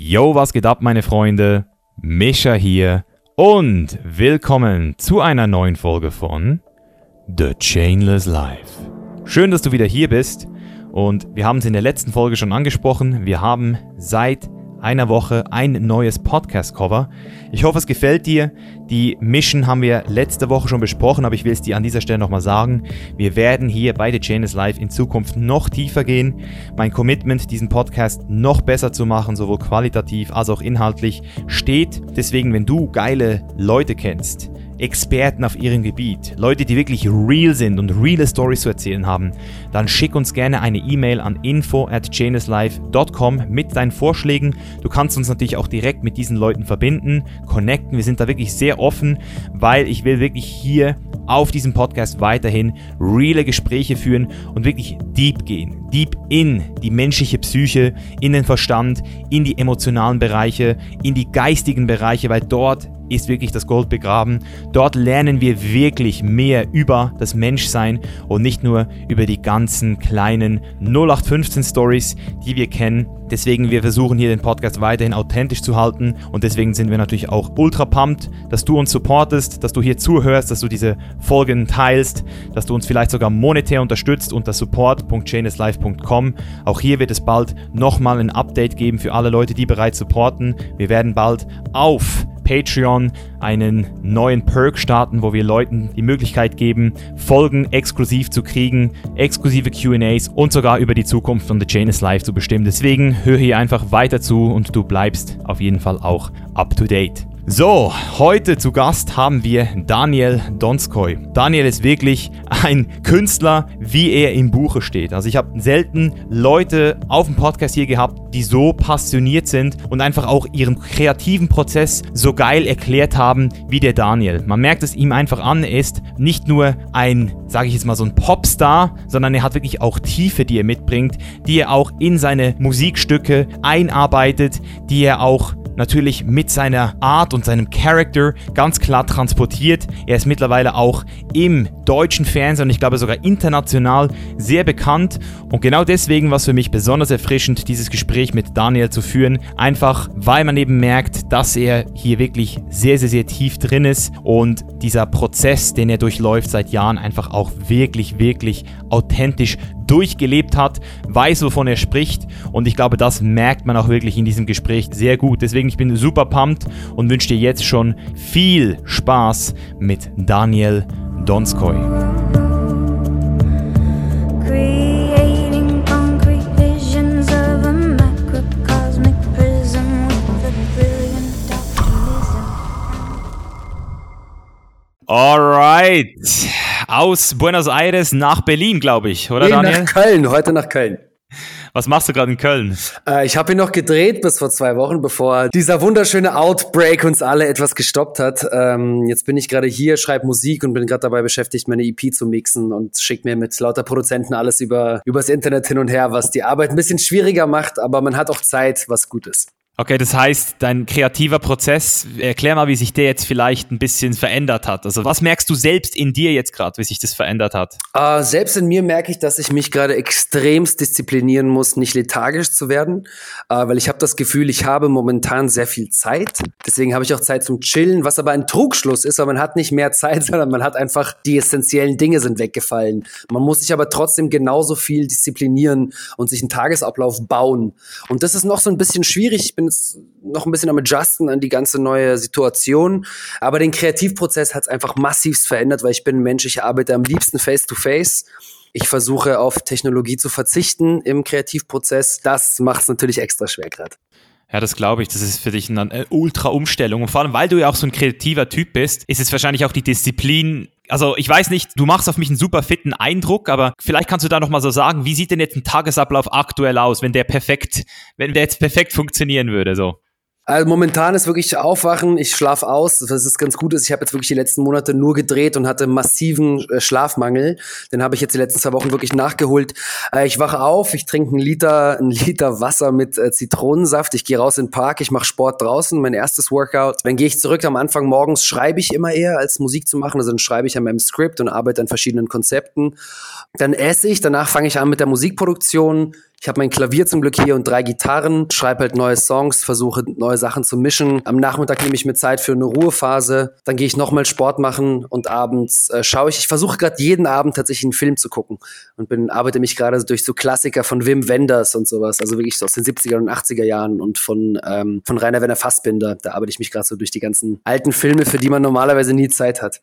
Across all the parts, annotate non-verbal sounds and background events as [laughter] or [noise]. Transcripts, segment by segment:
Yo, was geht ab, meine Freunde? Mischa hier und willkommen zu einer neuen Folge von The Chainless Life. Schön, dass du wieder hier bist und wir haben es in der letzten Folge schon angesprochen. Wir haben seit einer Woche ein neues Podcast-Cover. Ich hoffe, es gefällt dir. Die Mission haben wir letzte Woche schon besprochen, aber ich will es dir an dieser Stelle nochmal sagen. Wir werden hier bei The Chain is Live in Zukunft noch tiefer gehen. Mein Commitment, diesen Podcast noch besser zu machen, sowohl qualitativ als auch inhaltlich, steht. Deswegen, wenn du geile Leute kennst, Experten auf ihrem Gebiet, Leute, die wirklich real sind und reale Stories zu erzählen haben, dann schick uns gerne eine E-Mail an info at mit deinen Vorschlägen. Du kannst uns natürlich auch direkt mit diesen Leuten verbinden, connecten. Wir sind da wirklich sehr offen, weil ich will wirklich hier auf diesem Podcast weiterhin reale Gespräche führen und wirklich deep gehen. Deep in die menschliche Psyche, in den Verstand, in die emotionalen Bereiche, in die geistigen Bereiche, weil dort ist wirklich das Gold begraben. Dort lernen wir wirklich mehr über das Menschsein und nicht nur über die ganzen kleinen 0815 Stories, die wir kennen. Deswegen wir versuchen hier den Podcast weiterhin authentisch zu halten und deswegen sind wir natürlich auch ultra pumped, dass du uns supportest, dass du hier zuhörst, dass du diese Folgen teilst, dass du uns vielleicht sogar monetär unterstützt unter support.chaineslife.com. Auch hier wird es bald nochmal ein Update geben für alle Leute, die bereits supporten. Wir werden bald auf Patreon einen neuen Perk starten, wo wir Leuten die Möglichkeit geben, Folgen exklusiv zu kriegen, exklusive QAs und sogar über die Zukunft von The Chain is Live zu bestimmen. Deswegen hör hier einfach weiter zu und du bleibst auf jeden Fall auch up to date. So, heute zu Gast haben wir Daniel Donskoy. Daniel ist wirklich ein Künstler, wie er im Buche steht. Also ich habe selten Leute auf dem Podcast hier gehabt, die so passioniert sind und einfach auch ihren kreativen Prozess so geil erklärt haben wie der Daniel. Man merkt es ihm einfach an, er ist nicht nur ein, sage ich jetzt mal, so ein Popstar, sondern er hat wirklich auch Tiefe, die er mitbringt, die er auch in seine Musikstücke einarbeitet, die er auch natürlich mit seiner Art und seinem Charakter ganz klar transportiert. Er ist mittlerweile auch im deutschen Fernsehen und ich glaube sogar international sehr bekannt. Und genau deswegen war es für mich besonders erfrischend, dieses Gespräch mit Daniel zu führen. Einfach weil man eben merkt, dass er hier wirklich sehr, sehr, sehr tief drin ist und dieser Prozess, den er durchläuft seit Jahren, einfach auch wirklich, wirklich authentisch durchgelebt hat, weiß, wovon er spricht und ich glaube, das merkt man auch wirklich in diesem Gespräch sehr gut. Deswegen, ich bin super pumped und wünsche dir jetzt schon viel Spaß mit Daniel Donskoy. Alright aus Buenos Aires nach Berlin, glaube ich, oder nee, Daniel? nach Köln, heute nach Köln. Was machst du gerade in Köln? Äh, ich habe ihn noch gedreht bis vor zwei Wochen, bevor dieser wunderschöne Outbreak uns alle etwas gestoppt hat. Ähm, jetzt bin ich gerade hier, schreibe Musik und bin gerade dabei beschäftigt, meine EP zu mixen und schicke mir mit lauter Produzenten alles über übers Internet hin und her, was die Arbeit ein bisschen schwieriger macht, aber man hat auch Zeit, was gut ist. Okay, das heißt, dein kreativer Prozess, erklär mal, wie sich der jetzt vielleicht ein bisschen verändert hat. Also was merkst du selbst in dir jetzt gerade, wie sich das verändert hat? Uh, selbst in mir merke ich, dass ich mich gerade extremst disziplinieren muss, nicht lethargisch zu werden, uh, weil ich habe das Gefühl, ich habe momentan sehr viel Zeit. Deswegen habe ich auch Zeit zum Chillen, was aber ein Trugschluss ist, weil man hat nicht mehr Zeit, [laughs] sondern man hat einfach, die essentiellen Dinge sind weggefallen. Man muss sich aber trotzdem genauso viel disziplinieren und sich einen Tagesablauf bauen. Und das ist noch so ein bisschen schwierig. Ich bin jetzt noch ein bisschen am Adjusten an die ganze neue Situation. Aber den Kreativprozess hat es einfach massivst verändert, weil ich bin ein Mensch, ich arbeite am liebsten face-to-face. Ich versuche auf Technologie zu verzichten im Kreativprozess. Das macht es natürlich extra schwer gerade. Ja, das glaube ich. Das ist für dich eine Ultra-Umstellung. Und vor allem, weil du ja auch so ein kreativer Typ bist, ist es wahrscheinlich auch die Disziplin. Also ich weiß nicht, du machst auf mich einen super fitten Eindruck, aber vielleicht kannst du da nochmal so sagen, wie sieht denn jetzt ein Tagesablauf aktuell aus, wenn der perfekt, wenn der jetzt perfekt funktionieren würde, so? Also momentan ist wirklich Aufwachen, ich schlafe aus. Das ist ganz gut ist. Ich habe jetzt wirklich die letzten Monate nur gedreht und hatte massiven äh, Schlafmangel. Den habe ich jetzt die letzten zwei Wochen wirklich nachgeholt. Äh, ich wache auf, ich trinke einen Liter, einen Liter Wasser mit äh, Zitronensaft. Ich gehe raus in den Park, ich mache Sport draußen, mein erstes Workout. Dann gehe ich zurück. Am Anfang morgens schreibe ich immer eher, als Musik zu machen. Also dann schreibe ich an meinem Skript und arbeite an verschiedenen Konzepten. Dann esse ich, danach fange ich an mit der Musikproduktion Ich habe mein Klavier zum Glück hier und drei Gitarren, schreibe halt neue Songs, versuche neue Sachen zu mischen. Am Nachmittag nehme ich mir Zeit für eine Ruhephase, dann gehe ich nochmal Sport machen und abends äh, schaue ich. Ich versuche gerade jeden Abend tatsächlich einen Film zu gucken und bin arbeite mich gerade durch so Klassiker von Wim Wenders und sowas, also wirklich so aus den 70er und 80er Jahren und von ähm, von Rainer Werner Fassbinder. Da arbeite ich mich gerade so durch die ganzen alten Filme, für die man normalerweise nie Zeit hat.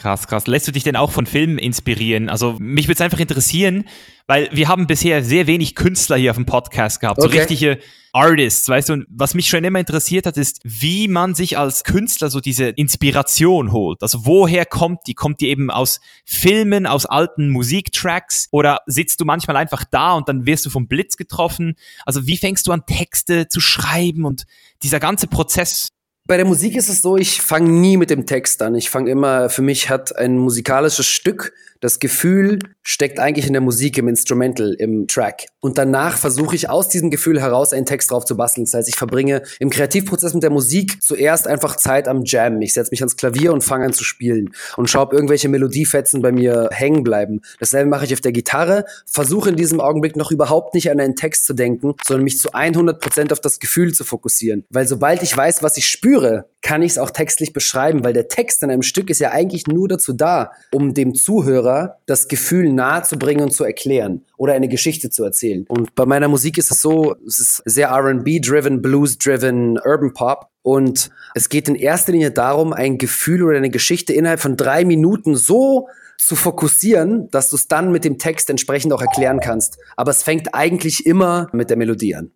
Krass, krass. Lässt du dich denn auch von Filmen inspirieren? Also mich würde es einfach interessieren, weil wir haben bisher sehr wenig Künstler hier auf dem Podcast gehabt, okay. so richtige Artists, weißt du. Und was mich schon immer interessiert hat, ist, wie man sich als Künstler so diese Inspiration holt. Also woher kommt die? Kommt die eben aus Filmen, aus alten Musiktracks oder sitzt du manchmal einfach da und dann wirst du vom Blitz getroffen? Also wie fängst du an, Texte zu schreiben und dieser ganze Prozess? Bei der Musik ist es so, ich fange nie mit dem Text an. Ich fange immer, für mich hat ein musikalisches Stück das Gefühl steckt eigentlich in der Musik, im Instrumental, im Track. Und danach versuche ich aus diesem Gefühl heraus einen Text drauf zu basteln. Das heißt, ich verbringe im Kreativprozess mit der Musik zuerst einfach Zeit am Jam. Ich setze mich ans Klavier und fange an zu spielen und schaue, ob irgendwelche Melodiefetzen bei mir hängen bleiben. Dasselbe mache ich auf der Gitarre, versuche in diesem Augenblick noch überhaupt nicht an einen Text zu denken, sondern mich zu 100 Prozent auf das Gefühl zu fokussieren. Weil sobald ich weiß, was ich spüre, kann ich es auch textlich beschreiben, weil der Text in einem Stück ist ja eigentlich nur dazu da, um dem Zuhörer das Gefühl nahezubringen und zu erklären oder eine Geschichte zu erzählen. Und bei meiner Musik ist es so, es ist sehr R&B-driven, Blues-driven, Urban Pop. Und es geht in erster Linie darum, ein Gefühl oder eine Geschichte innerhalb von drei Minuten so zu fokussieren, dass du es dann mit dem Text entsprechend auch erklären kannst. Aber es fängt eigentlich immer mit der Melodie an.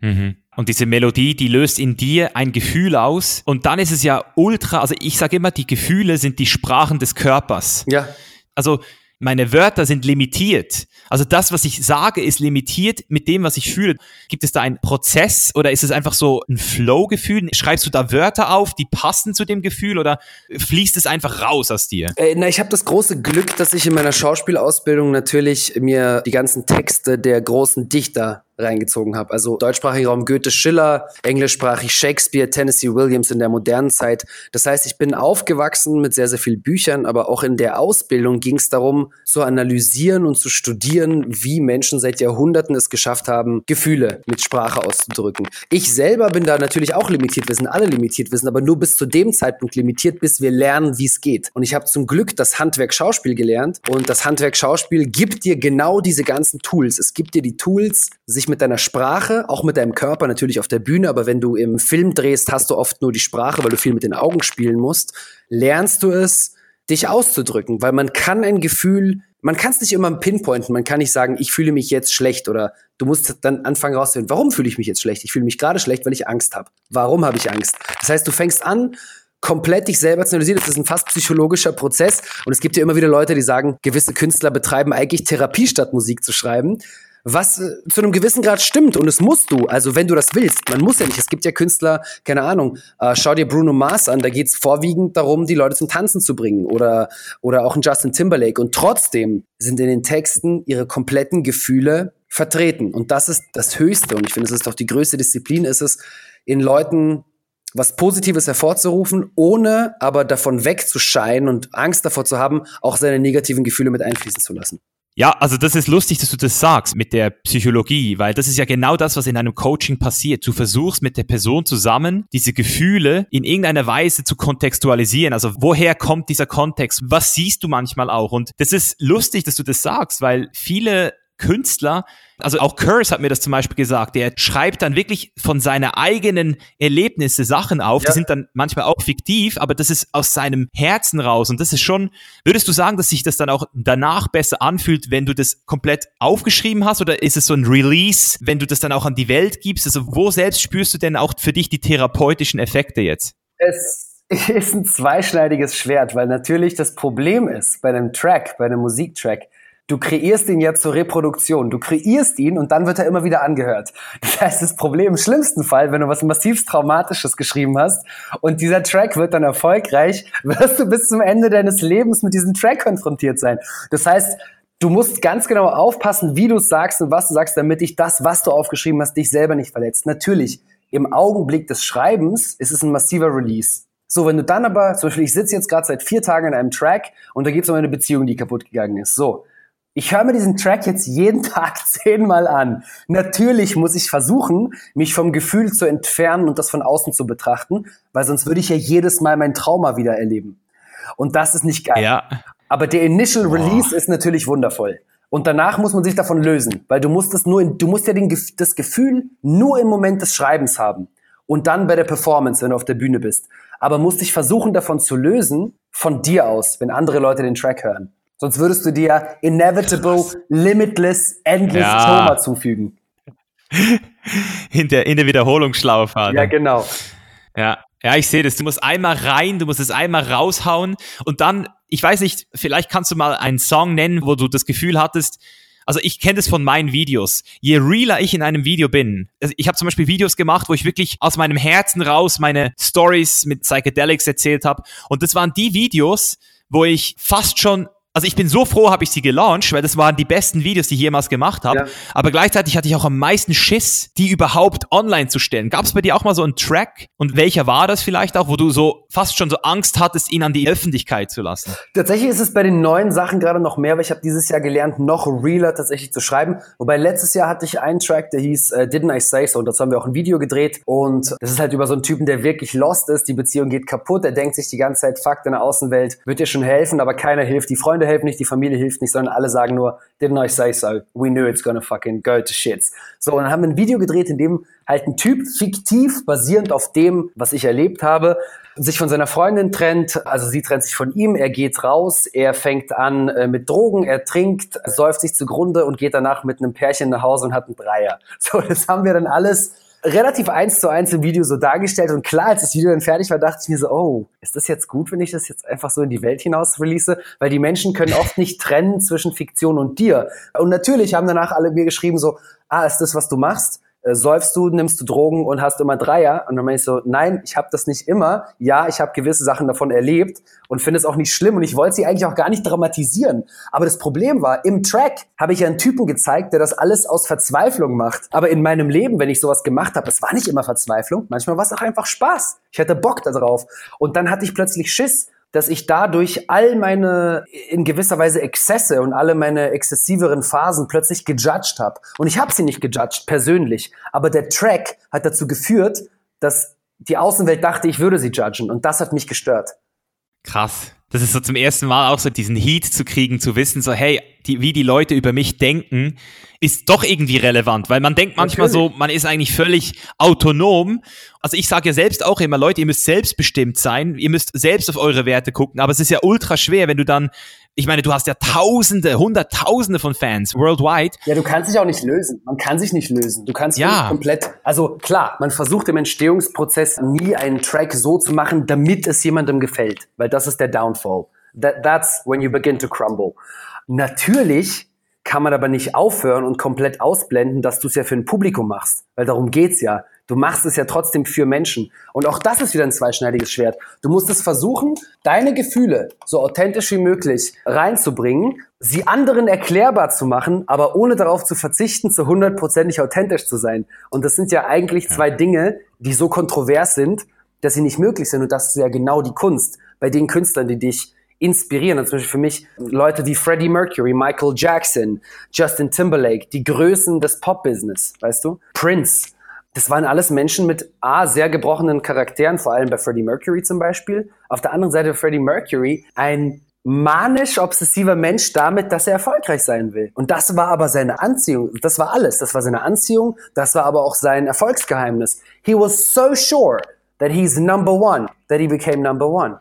Mhm. Und diese Melodie, die löst in dir ein Gefühl aus. Und dann ist es ja ultra, also ich sage immer, die Gefühle sind die Sprachen des Körpers. Ja also meine Wörter sind limitiert. Also das, was ich sage, ist limitiert mit dem, was ich fühle. Gibt es da einen Prozess oder ist es einfach so ein Flow-Gefühl? Schreibst du da Wörter auf, die passen zu dem Gefühl oder fließt es einfach raus aus dir? Äh, na, ich habe das große Glück, dass ich in meiner Schauspielausbildung natürlich mir die ganzen Texte der großen Dichter reingezogen habe. Also deutschsprachiger Raum Goethe, Schiller, englischsprachig Shakespeare, Tennessee Williams in der modernen Zeit. Das heißt, ich bin aufgewachsen mit sehr, sehr vielen Büchern, aber auch in der Ausbildung ging es darum, zu analysieren und zu studieren, wie Menschen seit Jahrhunderten es geschafft haben, Gefühle mit Sprache auszudrücken. Ich selber bin da natürlich auch limitiert, wir sind alle limitiert, wir sind aber nur bis zu dem Zeitpunkt limitiert, bis wir lernen, wie es geht. Und ich habe zum Glück das Handwerk Schauspiel gelernt und das Handwerk Schauspiel gibt dir genau diese ganzen Tools. Es gibt dir die Tools, sich mit deiner Sprache, auch mit deinem Körper natürlich auf der Bühne, aber wenn du im Film drehst, hast du oft nur die Sprache, weil du viel mit den Augen spielen musst, lernst du es, dich auszudrücken, weil man kann ein Gefühl, man kann es nicht immer pinpointen, man kann nicht sagen, ich fühle mich jetzt schlecht oder du musst dann anfangen rauszufinden, warum fühle ich mich jetzt schlecht? Ich fühle mich gerade schlecht, weil ich Angst habe. Warum habe ich Angst? Das heißt, du fängst an, komplett dich selber zu analysieren. Das ist ein fast psychologischer Prozess. Und es gibt ja immer wieder Leute, die sagen, gewisse Künstler betreiben eigentlich Therapie statt Musik zu schreiben was äh, zu einem gewissen Grad stimmt und es musst du, also wenn du das willst. Man muss ja nicht. Es gibt ja Künstler, keine Ahnung, äh, schau dir Bruno Mars an, da geht's vorwiegend darum, die Leute zum Tanzen zu bringen oder, oder auch ein Justin Timberlake und trotzdem sind in den Texten ihre kompletten Gefühle vertreten und das ist das Höchste und ich finde, es ist doch die größte Disziplin, ist es, in Leuten was Positives hervorzurufen, ohne aber davon wegzuscheinen und Angst davor zu haben, auch seine negativen Gefühle mit einfließen zu lassen. Ja, also das ist lustig, dass du das sagst mit der Psychologie, weil das ist ja genau das, was in einem Coaching passiert. Du versuchst mit der Person zusammen diese Gefühle in irgendeiner Weise zu kontextualisieren. Also woher kommt dieser Kontext? Was siehst du manchmal auch? Und das ist lustig, dass du das sagst, weil viele Künstler, also auch Curse hat mir das zum Beispiel gesagt, der schreibt dann wirklich von seiner eigenen Erlebnisse Sachen auf, ja. die sind dann manchmal auch fiktiv, aber das ist aus seinem Herzen raus und das ist schon, würdest du sagen, dass sich das dann auch danach besser anfühlt, wenn du das komplett aufgeschrieben hast oder ist es so ein Release, wenn du das dann auch an die Welt gibst? Also wo selbst spürst du denn auch für dich die therapeutischen Effekte jetzt? Es [laughs] ist ein zweischneidiges Schwert, weil natürlich das Problem ist bei einem Track, bei einem Musiktrack, Du kreierst ihn ja zur Reproduktion. Du kreierst ihn und dann wird er immer wieder angehört. Das heißt, das Problem im schlimmsten Fall, wenn du was massiv Traumatisches geschrieben hast und dieser Track wird dann erfolgreich, [laughs] wirst du bis zum Ende deines Lebens mit diesem Track konfrontiert sein. Das heißt, du musst ganz genau aufpassen, wie du es sagst und was du sagst, damit dich das, was du aufgeschrieben hast, dich selber nicht verletzt. Natürlich, im Augenblick des Schreibens ist es ein massiver Release. So, wenn du dann aber, zum Beispiel, ich sitze jetzt gerade seit vier Tagen in einem Track und da geht es um eine Beziehung, die kaputt gegangen ist. So, Ich höre mir diesen Track jetzt jeden [laughs] Tag zehnmal an. Natürlich muss ich versuchen, mich vom Gefühl zu entfernen und das von außen zu betrachten, weil sonst würde ich ja jedes Mal mein Trauma wieder erleben. Und das ist nicht geil. Ja. Aber der Initial Release ist natürlich wundervoll. Und danach muss man sich davon lösen, weil du musst es nur, in, du musst ja den, das Gefühl nur im Moment des Schreibens haben und dann bei der Performance, wenn du auf der Bühne bist. Aber musst dich versuchen, davon zu lösen, von dir aus, wenn andere Leute den Track hören. Sonst würdest du dir inevitable, limitless, endless ja. Trauma zufügen. [laughs] In der, in der Wiederholungsschlaufe. Ja, genau. Ja. Ja, ich sehe das. Du musst einmal rein, du musst es einmal raushauen und dann, ich weiß nicht, vielleicht kannst du mal einen Song nennen, wo du das Gefühl hattest, also ich kenne das von meinen Videos. Je realer ich in einem Video bin, also ich habe zum Beispiel Videos gemacht, wo ich wirklich aus meinem Herzen raus meine Stories mit Psychedelics erzählt habe. Und das waren die Videos, wo ich fast schon also ich bin so froh, habe ich sie gelauncht, weil das waren die besten Videos, die ich jemals gemacht habe. Ja. Aber gleichzeitig hatte ich auch am meisten Schiss, die überhaupt online zu stellen. Gab es bei dir auch mal so einen Track? Und welcher war das vielleicht auch, wo du so fast schon so Angst hattest, ihn an die Öffentlichkeit zu lassen? Tatsächlich ist es bei den neuen Sachen gerade noch mehr, weil ich habe dieses Jahr gelernt, noch realer tatsächlich zu schreiben. Wobei letztes Jahr hatte ich einen Track, der hieß uh, Didn't I Say So? Und dazu haben wir auch ein Video gedreht. Und das ist halt über so einen Typen, der wirklich lost ist. Die Beziehung geht kaputt. Er denkt sich die ganze Zeit, fuck, deine Außenwelt wird dir schon helfen, aber keiner hilft. Die Freunde helfen nicht, die Familie hilft nicht, sondern alle sagen nur, didn't I say so? We knew it's gonna fucking go to shits. So, und dann haben wir ein Video gedreht, in dem halt ein Typ fiktiv, basierend auf dem, was ich erlebt habe, sich von seiner Freundin trennt, also sie trennt sich von ihm, er geht raus, er fängt an äh, mit Drogen, er trinkt, säuft sich zugrunde und geht danach mit einem Pärchen nach Hause und hat einen Dreier. [laughs] So, das haben wir dann alles relativ eins zu eins im Video so dargestellt. Und klar, als das Video dann fertig war, dachte ich mir so, oh, ist das jetzt gut, wenn ich das jetzt einfach so in die Welt hinaus release? Weil die Menschen können oft nicht trennen zwischen Fiktion und dir. Und natürlich haben danach alle mir geschrieben so, ah, ist das, was du machst? Äh, säufst du, nimmst du Drogen und hast immer Dreier? Und dann meine ich so, nein, ich habe das nicht immer. Ja, ich habe gewisse Sachen davon erlebt und finde es auch nicht schlimm und ich wollte sie eigentlich auch gar nicht dramatisieren. Aber das Problem war, im Track habe ich einen Typen gezeigt, der das alles aus Verzweiflung macht. Aber in meinem Leben, wenn ich sowas gemacht habe, es war nicht immer Verzweiflung, manchmal war es auch einfach Spaß. Ich hatte Bock darauf. Und dann hatte ich plötzlich Schiss dass ich dadurch all meine in gewisser Weise Exzesse und alle meine exzessiveren Phasen plötzlich gejudged habe. Und ich habe sie nicht gejudged, persönlich. Aber der Track hat dazu geführt, dass die Außenwelt dachte, ich würde sie judgen. Und das hat mich gestört. Krass. Das ist so zum ersten Mal auch so diesen Heat zu kriegen, zu wissen, so, hey, die, wie die Leute über mich denken, ist doch irgendwie relevant, weil man denkt manchmal Natürlich. so, man ist eigentlich völlig autonom. Also ich sage ja selbst auch immer, Leute, ihr müsst selbstbestimmt sein, ihr müsst selbst auf eure Werte gucken, aber es ist ja ultra schwer, wenn du dann ich meine, du hast ja Tausende, Hunderttausende von Fans worldwide. Ja, du kannst dich auch nicht lösen. Man kann sich nicht lösen. Du kannst ja. komplett, also klar, man versucht im Entstehungsprozess nie einen Track so zu machen, damit es jemandem gefällt, weil das ist der Downfall. That, that's when you begin to crumble. Natürlich kann man aber nicht aufhören und komplett ausblenden, dass du es ja für ein Publikum machst, weil darum geht's ja. Du machst es ja trotzdem für Menschen. Und auch das ist wieder ein zweischneidiges Schwert. Du musst es versuchen, deine Gefühle so authentisch wie möglich reinzubringen, sie anderen erklärbar zu machen, aber ohne darauf zu verzichten, zu hundertprozentig authentisch zu sein. Und das sind ja eigentlich ja. zwei Dinge, die so kontrovers sind, dass sie nicht möglich sind. Und das ist ja genau die Kunst bei den Künstlern, die dich inspirieren. Und zum Beispiel für mich Leute wie Freddie Mercury, Michael Jackson, Justin Timberlake, die Größen des Pop-Business, weißt du? Prince, das waren alles Menschen mit A, sehr gebrochenen Charakteren, vor allem bei Freddie Mercury zum Beispiel. Auf der anderen Seite Freddie Mercury ein manisch-obsessiver Mensch damit, dass er erfolgreich sein will. Und das war aber seine Anziehung. Das war alles. Das war seine Anziehung. Das war aber auch sein Erfolgsgeheimnis. He was so sure that he's number one, that he became number one.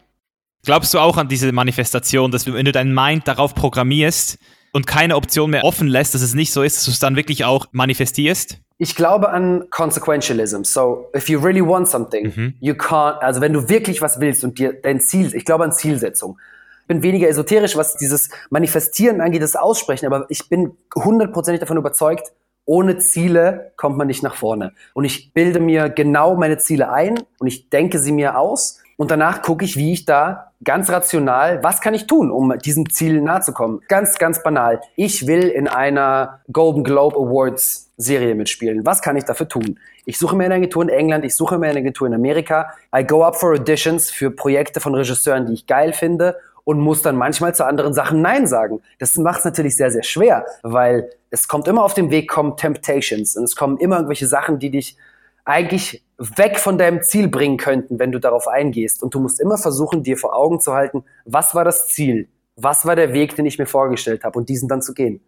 Glaubst du auch an diese Manifestation, dass wenn du deinen Mind darauf programmierst und keine Option mehr offen lässt, dass es nicht so ist, dass du es dann wirklich auch manifestierst? Ich glaube an Consequentialism. So, if you really want something, mhm. you can't, also wenn du wirklich was willst und dir dein Ziel, ich glaube an Zielsetzung. Ich bin weniger esoterisch, was dieses Manifestieren angeht, das Aussprechen, aber ich bin hundertprozentig davon überzeugt, ohne Ziele kommt man nicht nach vorne. Und ich bilde mir genau meine Ziele ein und ich denke sie mir aus und danach gucke ich, wie ich da ganz rational, was kann ich tun, um diesem Ziel nahe zu kommen. Ganz, ganz banal. Ich will in einer Golden Globe Awards Serie mitspielen. Was kann ich dafür tun? Ich suche mir eine Agentur in England, ich suche mir eine Agentur in Amerika. I go up for auditions für Projekte von Regisseuren, die ich geil finde und muss dann manchmal zu anderen Sachen Nein sagen. Das macht es natürlich sehr, sehr schwer, weil es kommt immer auf dem Weg kommen Temptations und es kommen immer irgendwelche Sachen, die dich eigentlich weg von deinem Ziel bringen könnten, wenn du darauf eingehst. Und du musst immer versuchen, dir vor Augen zu halten, was war das Ziel? Was war der Weg, den ich mir vorgestellt habe und diesen dann zu gehen?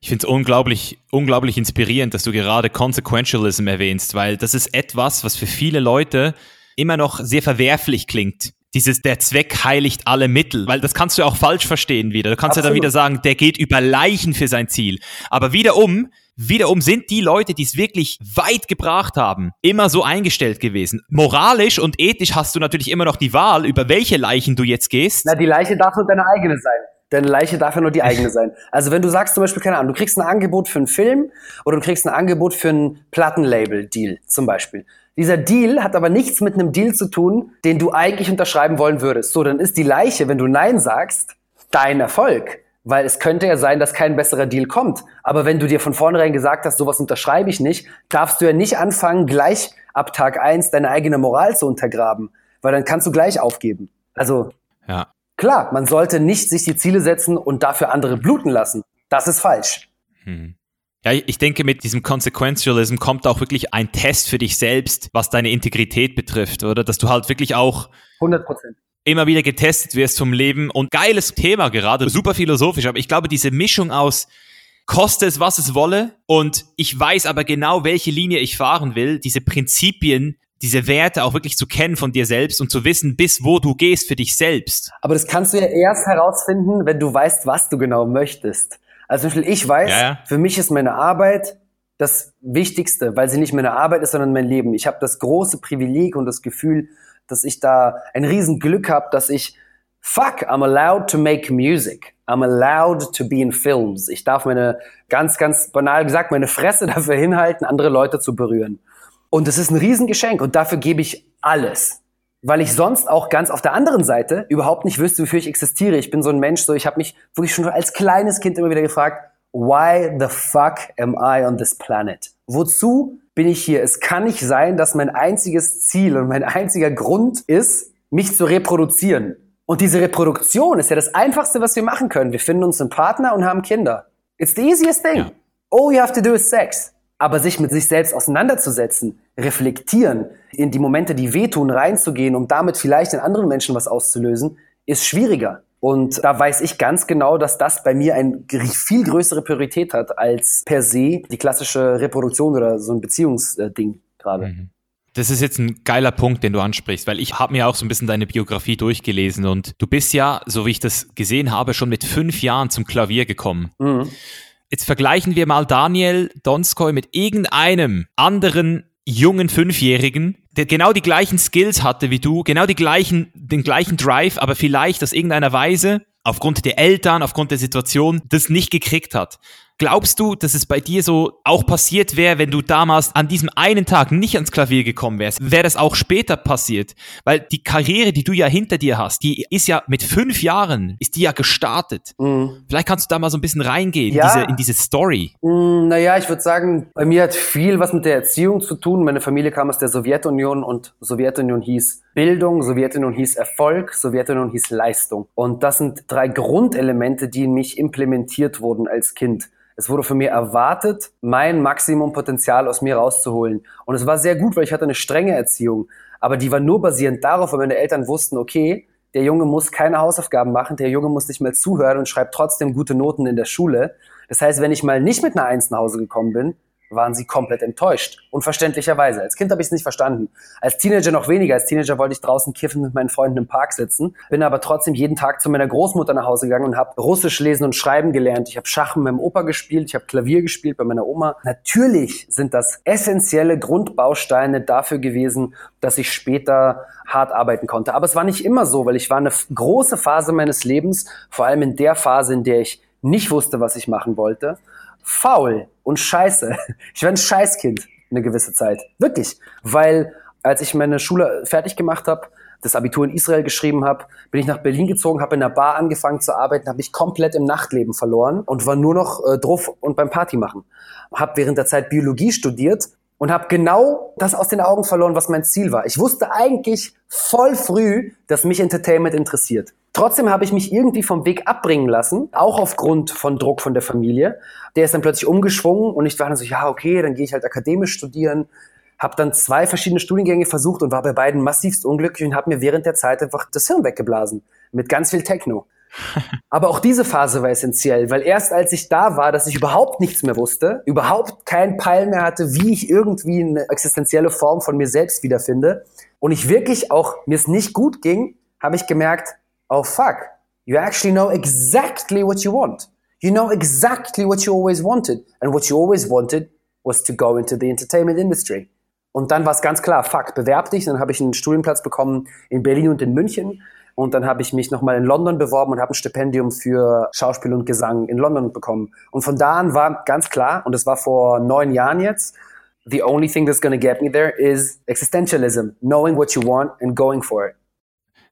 Ich finde es unglaublich, unglaublich inspirierend, dass du gerade Consequentialism erwähnst, weil das ist etwas, was für viele Leute immer noch sehr verwerflich klingt. Dieses, der Zweck heiligt alle Mittel, weil das kannst du auch falsch verstehen wieder. Du kannst Absolut. ja dann wieder sagen, der geht über Leichen für sein Ziel. Aber wiederum, wiederum sind die Leute, die es wirklich weit gebracht haben, immer so eingestellt gewesen. Moralisch und ethisch hast du natürlich immer noch die Wahl, über welche Leichen du jetzt gehst. Na, die Leiche darf nur deine eigene sein. Deine Leiche darf ja nur die [laughs] eigene sein. Also wenn du sagst zum Beispiel, keine Ahnung, du kriegst ein Angebot für einen Film oder du kriegst ein Angebot für einen Plattenlabel-Deal zum Beispiel. Dieser Deal hat aber nichts mit einem Deal zu tun, den du eigentlich unterschreiben wollen würdest. So, dann ist die Leiche, wenn du Nein sagst, dein Erfolg. Weil es könnte ja sein, dass kein besserer Deal kommt. Aber wenn du dir von vornherein gesagt hast, sowas unterschreibe ich nicht, darfst du ja nicht anfangen, gleich ab Tag eins deine eigene Moral zu untergraben. Weil dann kannst du gleich aufgeben. Also, ja. klar, man sollte nicht sich die Ziele setzen und dafür andere bluten lassen. Das ist falsch. Hm. Ja, ich denke, mit diesem Consequentialism kommt auch wirklich ein Test für dich selbst, was deine Integrität betrifft, oder? Dass du halt wirklich auch 100 Prozent immer wieder getestet wirst vom Leben und geiles Thema gerade, super philosophisch, aber ich glaube, diese Mischung aus koste es, was es wolle und ich weiß aber genau, welche Linie ich fahren will, diese Prinzipien, diese Werte auch wirklich zu kennen von dir selbst und zu wissen, bis wo du gehst für dich selbst. Aber das kannst du ja erst herausfinden, wenn du weißt, was du genau möchtest. Also zum Beispiel, ich weiß, ja, ja. für mich ist meine Arbeit das Wichtigste, weil sie nicht meine Arbeit ist, sondern mein Leben. Ich habe das große Privileg und das Gefühl, dass ich da ein Riesenglück habe, dass ich, fuck, I'm allowed to make music. I'm allowed to be in films. Ich darf meine, ganz, ganz banal gesagt, meine Fresse [laughs] dafür hinhalten, andere Leute zu berühren. Und das ist ein Riesengeschenk und dafür gebe ich alles weil ich sonst auch ganz auf der anderen Seite überhaupt nicht wüsste, wofür ich existiere. Ich bin so ein Mensch, so ich habe mich wirklich schon als kleines Kind immer wieder gefragt, why the fuck am I on this planet? Wozu bin ich hier? Es kann nicht sein, dass mein einziges Ziel und mein einziger Grund ist, mich zu reproduzieren. Und diese Reproduktion ist ja das Einfachste, was wir machen können. Wir finden uns einen Partner und haben Kinder. It's the easiest thing. Ja. All you have to do is sex. Aber sich mit sich selbst auseinanderzusetzen, reflektieren, in die Momente, die wehtun, reinzugehen, um damit vielleicht in anderen Menschen was auszulösen, ist schwieriger. Und da weiß ich ganz genau, dass das bei mir eine viel größere Priorität hat als per se die klassische Reproduktion oder so ein Beziehungsding gerade. Mhm. Das ist jetzt ein geiler Punkt, den du ansprichst, weil ich habe mir auch so ein bisschen deine Biografie durchgelesen und du bist ja, so wie ich das gesehen habe, schon mit fünf Jahren zum Klavier gekommen. Mhm. Jetzt vergleichen wir mal Daniel Donskoy mit irgendeinem anderen jungen Fünfjährigen, der genau die gleichen Skills hatte wie du, genau die gleichen, den gleichen Drive, aber vielleicht aus irgendeiner Weise aufgrund der Eltern, aufgrund der Situation das nicht gekriegt hat. Glaubst du, dass es bei dir so auch passiert wäre, wenn du damals an diesem einen Tag nicht ans Klavier gekommen wärst? Wäre das auch später passiert? Weil die Karriere, die du ja hinter dir hast, die ist ja mit fünf Jahren, ist die ja gestartet. Mhm. Vielleicht kannst du da mal so ein bisschen reingehen, ja. diese, in diese Story. Mhm, naja, ich würde sagen, bei mir hat viel was mit der Erziehung zu tun. Meine Familie kam aus der Sowjetunion und Sowjetunion hieß Bildung, Sowjetunion hieß Erfolg, Sowjetunion hieß Leistung. Und das sind drei Grundelemente, die in mich implementiert wurden als Kind. Es wurde von mir erwartet, mein Maximumpotenzial aus mir rauszuholen. Und es war sehr gut, weil ich hatte eine strenge Erziehung. Aber die war nur basierend darauf, weil meine Eltern wussten, okay, der Junge muss keine Hausaufgaben machen, der Junge muss nicht mehr zuhören und schreibt trotzdem gute Noten in der Schule. Das heißt, wenn ich mal nicht mit einer Eins nach Hause gekommen bin, waren sie komplett enttäuscht. Unverständlicherweise. Als Kind habe ich es nicht verstanden. Als Teenager noch weniger. Als Teenager wollte ich draußen kiffen mit meinen Freunden im Park sitzen. Bin aber trotzdem jeden Tag zu meiner Großmutter nach Hause gegangen und habe Russisch lesen und schreiben gelernt. Ich habe Schach mit meinem Opa gespielt. Ich habe Klavier gespielt bei meiner Oma. Natürlich sind das essentielle Grundbausteine dafür gewesen, dass ich später hart arbeiten konnte. Aber es war nicht immer so, weil ich war eine große Phase meines Lebens, vor allem in der Phase, in der ich nicht wusste, was ich machen wollte faul und scheiße. [laughs] Ich war ein Scheißkind eine gewisse Zeit. Wirklich. Weil als ich meine Schule fertig gemacht habe, das Abitur in Israel geschrieben habe, bin ich nach Berlin gezogen, habe in einer Bar angefangen zu arbeiten, habe mich komplett im Nachtleben verloren und war nur noch äh, drauf und beim Party machen. Habe während der Zeit Biologie studiert und habe genau das aus den Augen verloren, was mein Ziel war. Ich wusste eigentlich voll früh, dass mich Entertainment interessiert. Trotzdem habe ich mich irgendwie vom Weg abbringen lassen, auch aufgrund von Druck von der Familie. Der ist dann plötzlich umgeschwungen und ich war dann so, ja, okay, dann gehe ich halt akademisch studieren. Habe dann zwei verschiedene Studiengänge versucht und war bei beiden massivst unglücklich und habe mir während der Zeit einfach das Hirn weggeblasen. Mit ganz viel Techno. Aber auch diese Phase war essentiell, weil erst als ich da war, dass ich überhaupt nichts mehr wusste, überhaupt keinen Peil mehr hatte, wie ich irgendwie eine existenzielle Form von mir selbst wiederfinde und ich wirklich auch mir es nicht gut ging, habe ich gemerkt, oh fuck, you actually know exactly what you want. You know exactly what you always wanted. And what you always wanted was to go into the entertainment industry. Und dann war es ganz klar, fuck, bewerb dich. Dann habe ich einen Studienplatz bekommen in Berlin und in München. Und dann habe ich mich nochmal in London beworben und habe ein Stipendium für Schauspiel und Gesang in London bekommen. Und von da an war ganz klar, und das war vor neun Jahren jetzt, the only thing that's to get me there is existentialism, knowing what you want and going for it.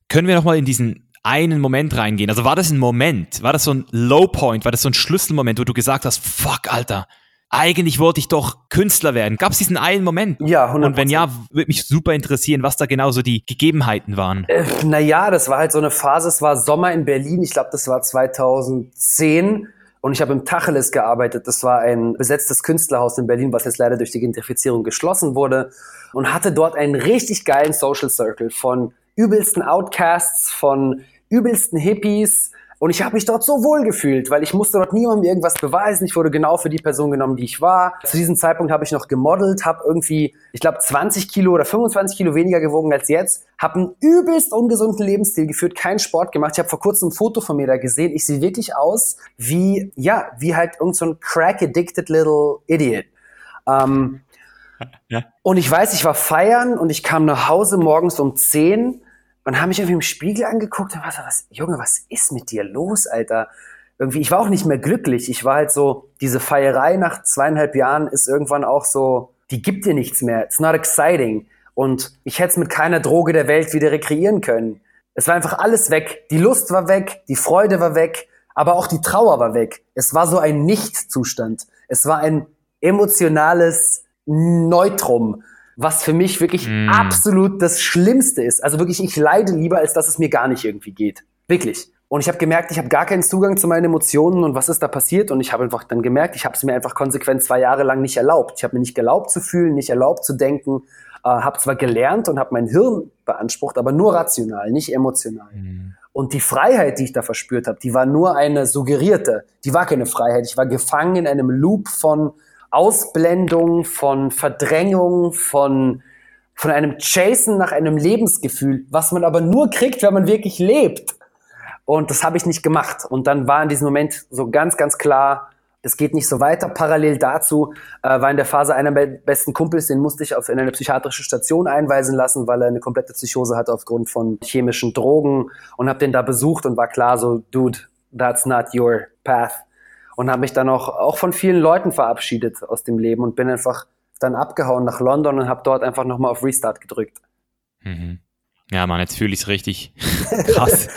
Können wir nochmal in diesen einen Moment reingehen? Also war das ein Moment? War das so ein Low Point? War das so ein Schlüsselmoment, wo du gesagt hast, fuck, Alter, eigentlich wollte ich doch Künstler werden. Gab es diesen einen Moment? Ja, 100%. Und wenn ja, würde mich super interessieren, was da genau so die Gegebenheiten waren. Äh, naja, das war halt so eine Phase, es war Sommer in Berlin, ich glaube, das war 2010. Und ich habe im Tacheles gearbeitet. Das war ein besetztes Künstlerhaus in Berlin, was jetzt leider durch die Gentrifizierung geschlossen wurde. Und hatte dort einen richtig geilen Social Circle von übelsten Outcasts, von übelsten Hippies, und ich habe mich dort so wohl gefühlt, weil ich musste dort niemandem irgendwas beweisen. Ich wurde genau für die Person genommen, die ich war. Zu diesem Zeitpunkt habe ich noch gemodelt, habe irgendwie, ich glaube, 20 Kilo oder 25 Kilo weniger gewogen als jetzt, habe einen übelst ungesunden Lebensstil geführt, keinen Sport gemacht. Ich habe vor kurzem ein Foto von mir da gesehen. Ich sehe wirklich aus wie, ja, wie halt irgend so ein crack-addicted little idiot. Ähm, ja. Und ich weiß, ich war feiern und ich kam nach Hause morgens um 10 und habe mich irgendwie im Spiegel angeguckt und war so, was, Junge, was ist mit dir los, Alter? Irgendwie, ich war auch nicht mehr glücklich. Ich war halt so, diese Feierei nach zweieinhalb Jahren ist irgendwann auch so, die gibt dir nichts mehr. It's not exciting. Und ich hätte es mit keiner Droge der Welt wieder rekreieren können. Es war einfach alles weg. Die Lust war weg, die Freude war weg, aber auch die Trauer war weg. Es war so ein Nichtzustand. Es war ein emotionales Neutrum was für mich wirklich mm. absolut das Schlimmste ist. Also wirklich, ich leide lieber, als dass es mir gar nicht irgendwie geht. Wirklich. Und ich habe gemerkt, ich habe gar keinen Zugang zu meinen Emotionen und was ist da passiert. Und ich habe einfach dann gemerkt, ich habe es mir einfach konsequent zwei Jahre lang nicht erlaubt. Ich habe mir nicht erlaubt zu fühlen, nicht erlaubt zu denken. Äh, habe zwar gelernt und habe mein Hirn beansprucht, aber nur rational, nicht emotional. Mhm. Und die Freiheit, die ich da verspürt habe, die war nur eine suggerierte. Die war keine Freiheit. Ich war gefangen in einem Loop von Ausblendung, von Verdrängung, von, von einem Chasen nach einem Lebensgefühl, was man aber nur kriegt, wenn man wirklich lebt. Und das habe ich nicht gemacht. Und dann war in diesem Moment so ganz, ganz klar, es geht nicht so weiter. Parallel dazu äh, war in der Phase einer meiner besten Kumpels, den musste ich auf in eine psychiatrische Station einweisen lassen, weil er eine komplette Psychose hatte aufgrund von chemischen Drogen und habe den da besucht und war klar so, dude, that's not your path und habe mich dann auch, auch von vielen Leuten verabschiedet aus dem Leben und bin einfach dann abgehauen nach London und habe dort einfach nochmal auf Restart gedrückt. Mhm. Ja, Mann, jetzt fühle ich es richtig [laughs] krass.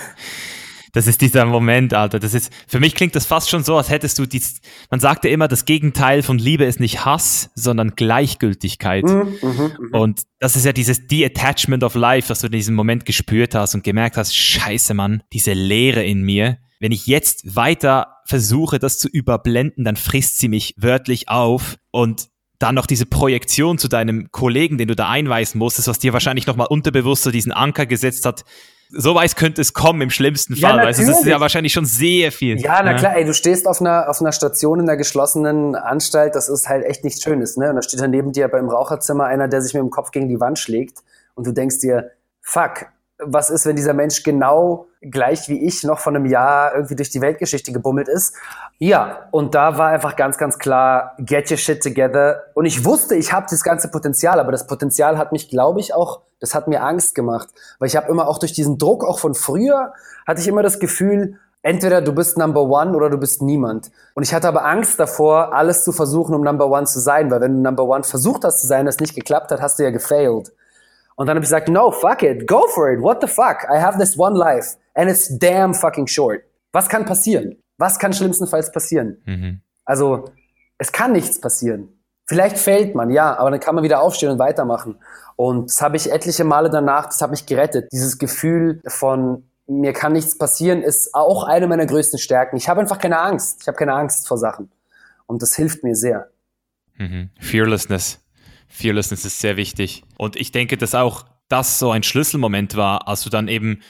Das ist dieser Moment, Alter. Das ist, für mich klingt das fast schon so, als hättest du dies, man sagt ja immer, das Gegenteil von Liebe ist nicht Hass, sondern Gleichgültigkeit. Mhm, mh, mh. Und das ist ja dieses De-Attachment of Life, dass du in diesem Moment gespürt hast und gemerkt hast, scheiße, Mann, diese Leere in mir, wenn ich jetzt weiter versuche, das zu überblenden, dann frisst sie mich wörtlich auf und dann noch diese Projektion zu deinem Kollegen, den du da einweisen musstest, was dir wahrscheinlich nochmal unterbewusst so diesen Anker gesetzt hat. So weit könnte es kommen im schlimmsten Fall. Ja, also das ist ja wahrscheinlich schon sehr viel. Ja, na ja. klar, ey, du stehst auf einer, auf einer Station in einer geschlossenen Anstalt, das ist halt echt nichts Schönes, ne? Und da steht dann neben dir beim Raucherzimmer einer, der sich mit dem Kopf gegen die Wand schlägt und du denkst dir, fuck, was ist, wenn dieser Mensch genau gleich wie ich noch von einem Jahr irgendwie durch die Weltgeschichte gebummelt ist. Ja, und da war einfach ganz, ganz klar, get your shit together. Und ich wusste, ich habe das ganze Potenzial, aber das Potenzial hat mich, glaube ich, auch, das hat mir Angst gemacht. Weil ich habe immer auch durch diesen Druck, auch von früher, hatte ich immer das Gefühl, entweder du bist Number One oder du bist niemand. Und ich hatte aber Angst davor, alles zu versuchen, um Number One zu sein. Weil wenn du Number One versucht hast zu sein, das nicht geklappt hat, hast du ja gefailed. Und dann habe ich gesagt, no, fuck it, go for it, what the fuck? I have this one life and it's damn fucking short. Was kann passieren? Was kann schlimmstenfalls passieren? Mhm. Also, es kann nichts passieren. Vielleicht fällt man, ja, aber dann kann man wieder aufstehen und weitermachen. Und das habe ich etliche Male danach, das hat mich gerettet. Dieses Gefühl von, mir kann nichts passieren, ist auch eine meiner größten Stärken. Ich habe einfach keine Angst. Ich habe keine Angst vor Sachen. Und das hilft mir sehr. Mhm. Fearlessness. Fearlessness ist sehr wichtig. Und ich denke, dass auch das so ein Schlüsselmoment war, als du dann eben,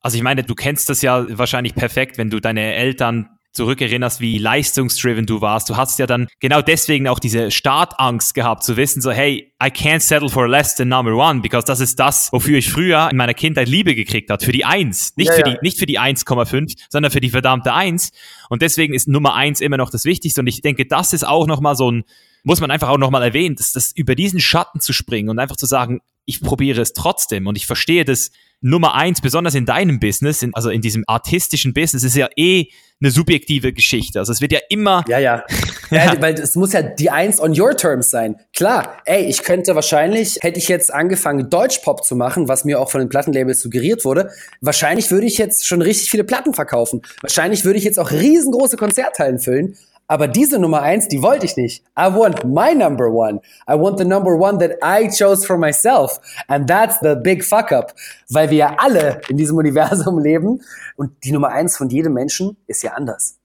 also ich meine, du kennst das ja wahrscheinlich perfekt, wenn du deine Eltern zurückerinnerst, wie leistungsdriven du warst. Du hast ja dann genau deswegen auch diese Startangst gehabt, zu wissen, so, hey, I can't settle for less than number one, because das ist das, wofür ich früher in meiner Kindheit Liebe gekriegt hat, für die Eins. Nicht, Ja, für, ja. die, nicht für die 1,5, sondern für die verdammte Eins. Und deswegen ist Nummer eins immer noch das Wichtigste. Und ich denke, das ist auch nochmal so ein, muss man einfach auch nochmal erwähnen, dass das über diesen Schatten zu springen und einfach zu sagen, ich probiere es trotzdem und ich verstehe das Nummer eins, besonders in deinem Business, in, also in diesem artistischen Business, ist ja eh eine subjektive Geschichte. Also es wird ja immer, Ja, ja. [laughs] ja. Weil es muss ja die Eins on your terms sein. Klar, ey, ich könnte wahrscheinlich, hätte ich jetzt angefangen, Deutschpop zu machen, was mir auch von den Plattenlabels suggeriert wurde, wahrscheinlich würde ich jetzt schon richtig viele Platten verkaufen. Wahrscheinlich würde ich jetzt auch riesengroße Konzerthallen füllen. Aber diese Nummer eins, die wollte ich nicht. I want my number one. I want the number one that I chose for myself. And that's the big fuck up. Weil wir ja alle in diesem [laughs] Universum leben. Und die Nummer eins von jedem Menschen ist ja anders.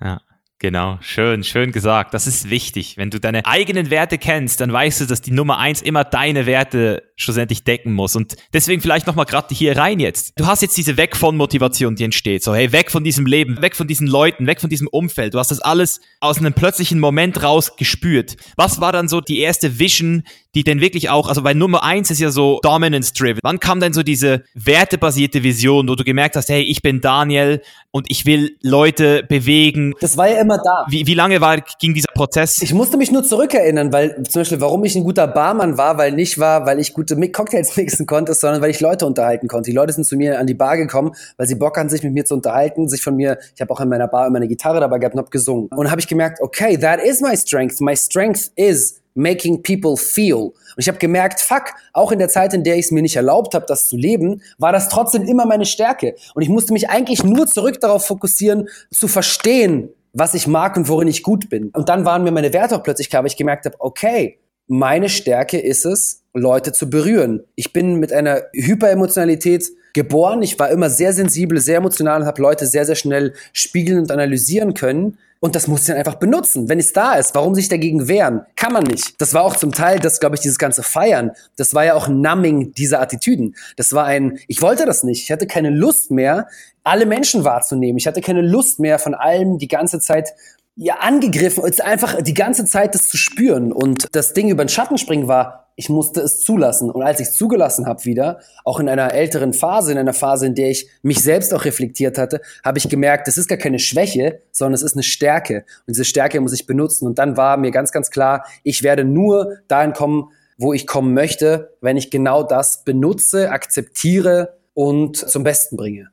Ja, genau. Schön, schön gesagt. Das ist wichtig. Wenn du deine eigenen Werte kennst, dann weißt du, dass die Nummer eins immer deine Werte schlussendlich decken muss. Und deswegen vielleicht nochmal gerade hier rein jetzt. Du hast jetzt diese Weg von Motivation, die entsteht. So, hey, weg von diesem Leben, weg von diesen Leuten, weg von diesem Umfeld. Du hast das alles aus einem plötzlichen Moment raus gespürt. Was war dann so die erste Vision, die denn wirklich auch, also bei Nummer eins ist ja so Dominance-driven. Wann kam denn so diese wertebasierte Vision, wo du gemerkt hast, hey, ich bin Daniel und ich will Leute bewegen, Das war ja immer da. wie, wie lange war, ging dieser Prozess? Ich musste mich nur zurückerinnern, weil zum Beispiel, warum ich ein guter Barmann war, weil nicht war, weil ich gute Cocktails [laughs] mixen konnte, sondern weil ich Leute unterhalten konnte. Die Leute sind zu mir an die Bar gekommen, weil sie Bock hatten, sich mit mir zu unterhalten, sich von mir, ich habe auch in meiner Bar immer eine Gitarre dabei gehabt und habe gesungen. Und habe ich gemerkt, okay, that is my strength. My strength is making people feel. Und ich habe gemerkt, fuck, auch in der Zeit, in der ich es mir nicht erlaubt habe, das zu leben, war das trotzdem immer meine Stärke. Und ich musste mich eigentlich nur zurück darauf fokussieren, zu verstehen, was ich mag und worin ich gut bin. Und dann waren mir meine Werte auch plötzlich klar, weil ich gemerkt habe, okay, meine Stärke ist es, Leute zu berühren. Ich bin mit einer Hyperemotionalität geboren. Ich war immer sehr sensibel, sehr emotional und habe Leute sehr, sehr schnell spiegeln und analysieren können. Und das muss ich dann einfach benutzen. Wenn es da ist, warum sich dagegen wehren? Kann man nicht. Das war auch zum Teil, das glaube ich, dieses ganze Feiern. Das war ja auch Numbing dieser Attitüden. Das war ein, ich wollte das nicht. Ich hatte keine Lust mehr, alle Menschen wahrzunehmen. Ich hatte keine Lust mehr, von allem die ganze Zeit ja angegriffen, jetzt einfach die ganze Zeit das zu spüren. Und das Ding über den Schatten springen war, ich musste es zulassen. Und als ich es zugelassen habe wieder, auch in einer älteren Phase, in einer Phase, in der ich mich selbst auch reflektiert hatte, habe ich gemerkt, das ist gar keine Schwäche, sondern es ist eine Stärke. Und diese Stärke muss ich benutzen. Und dann war mir ganz, ganz klar, ich werde nur dahin kommen, wo ich kommen möchte, wenn ich genau das benutze, akzeptiere und zum Besten bringe.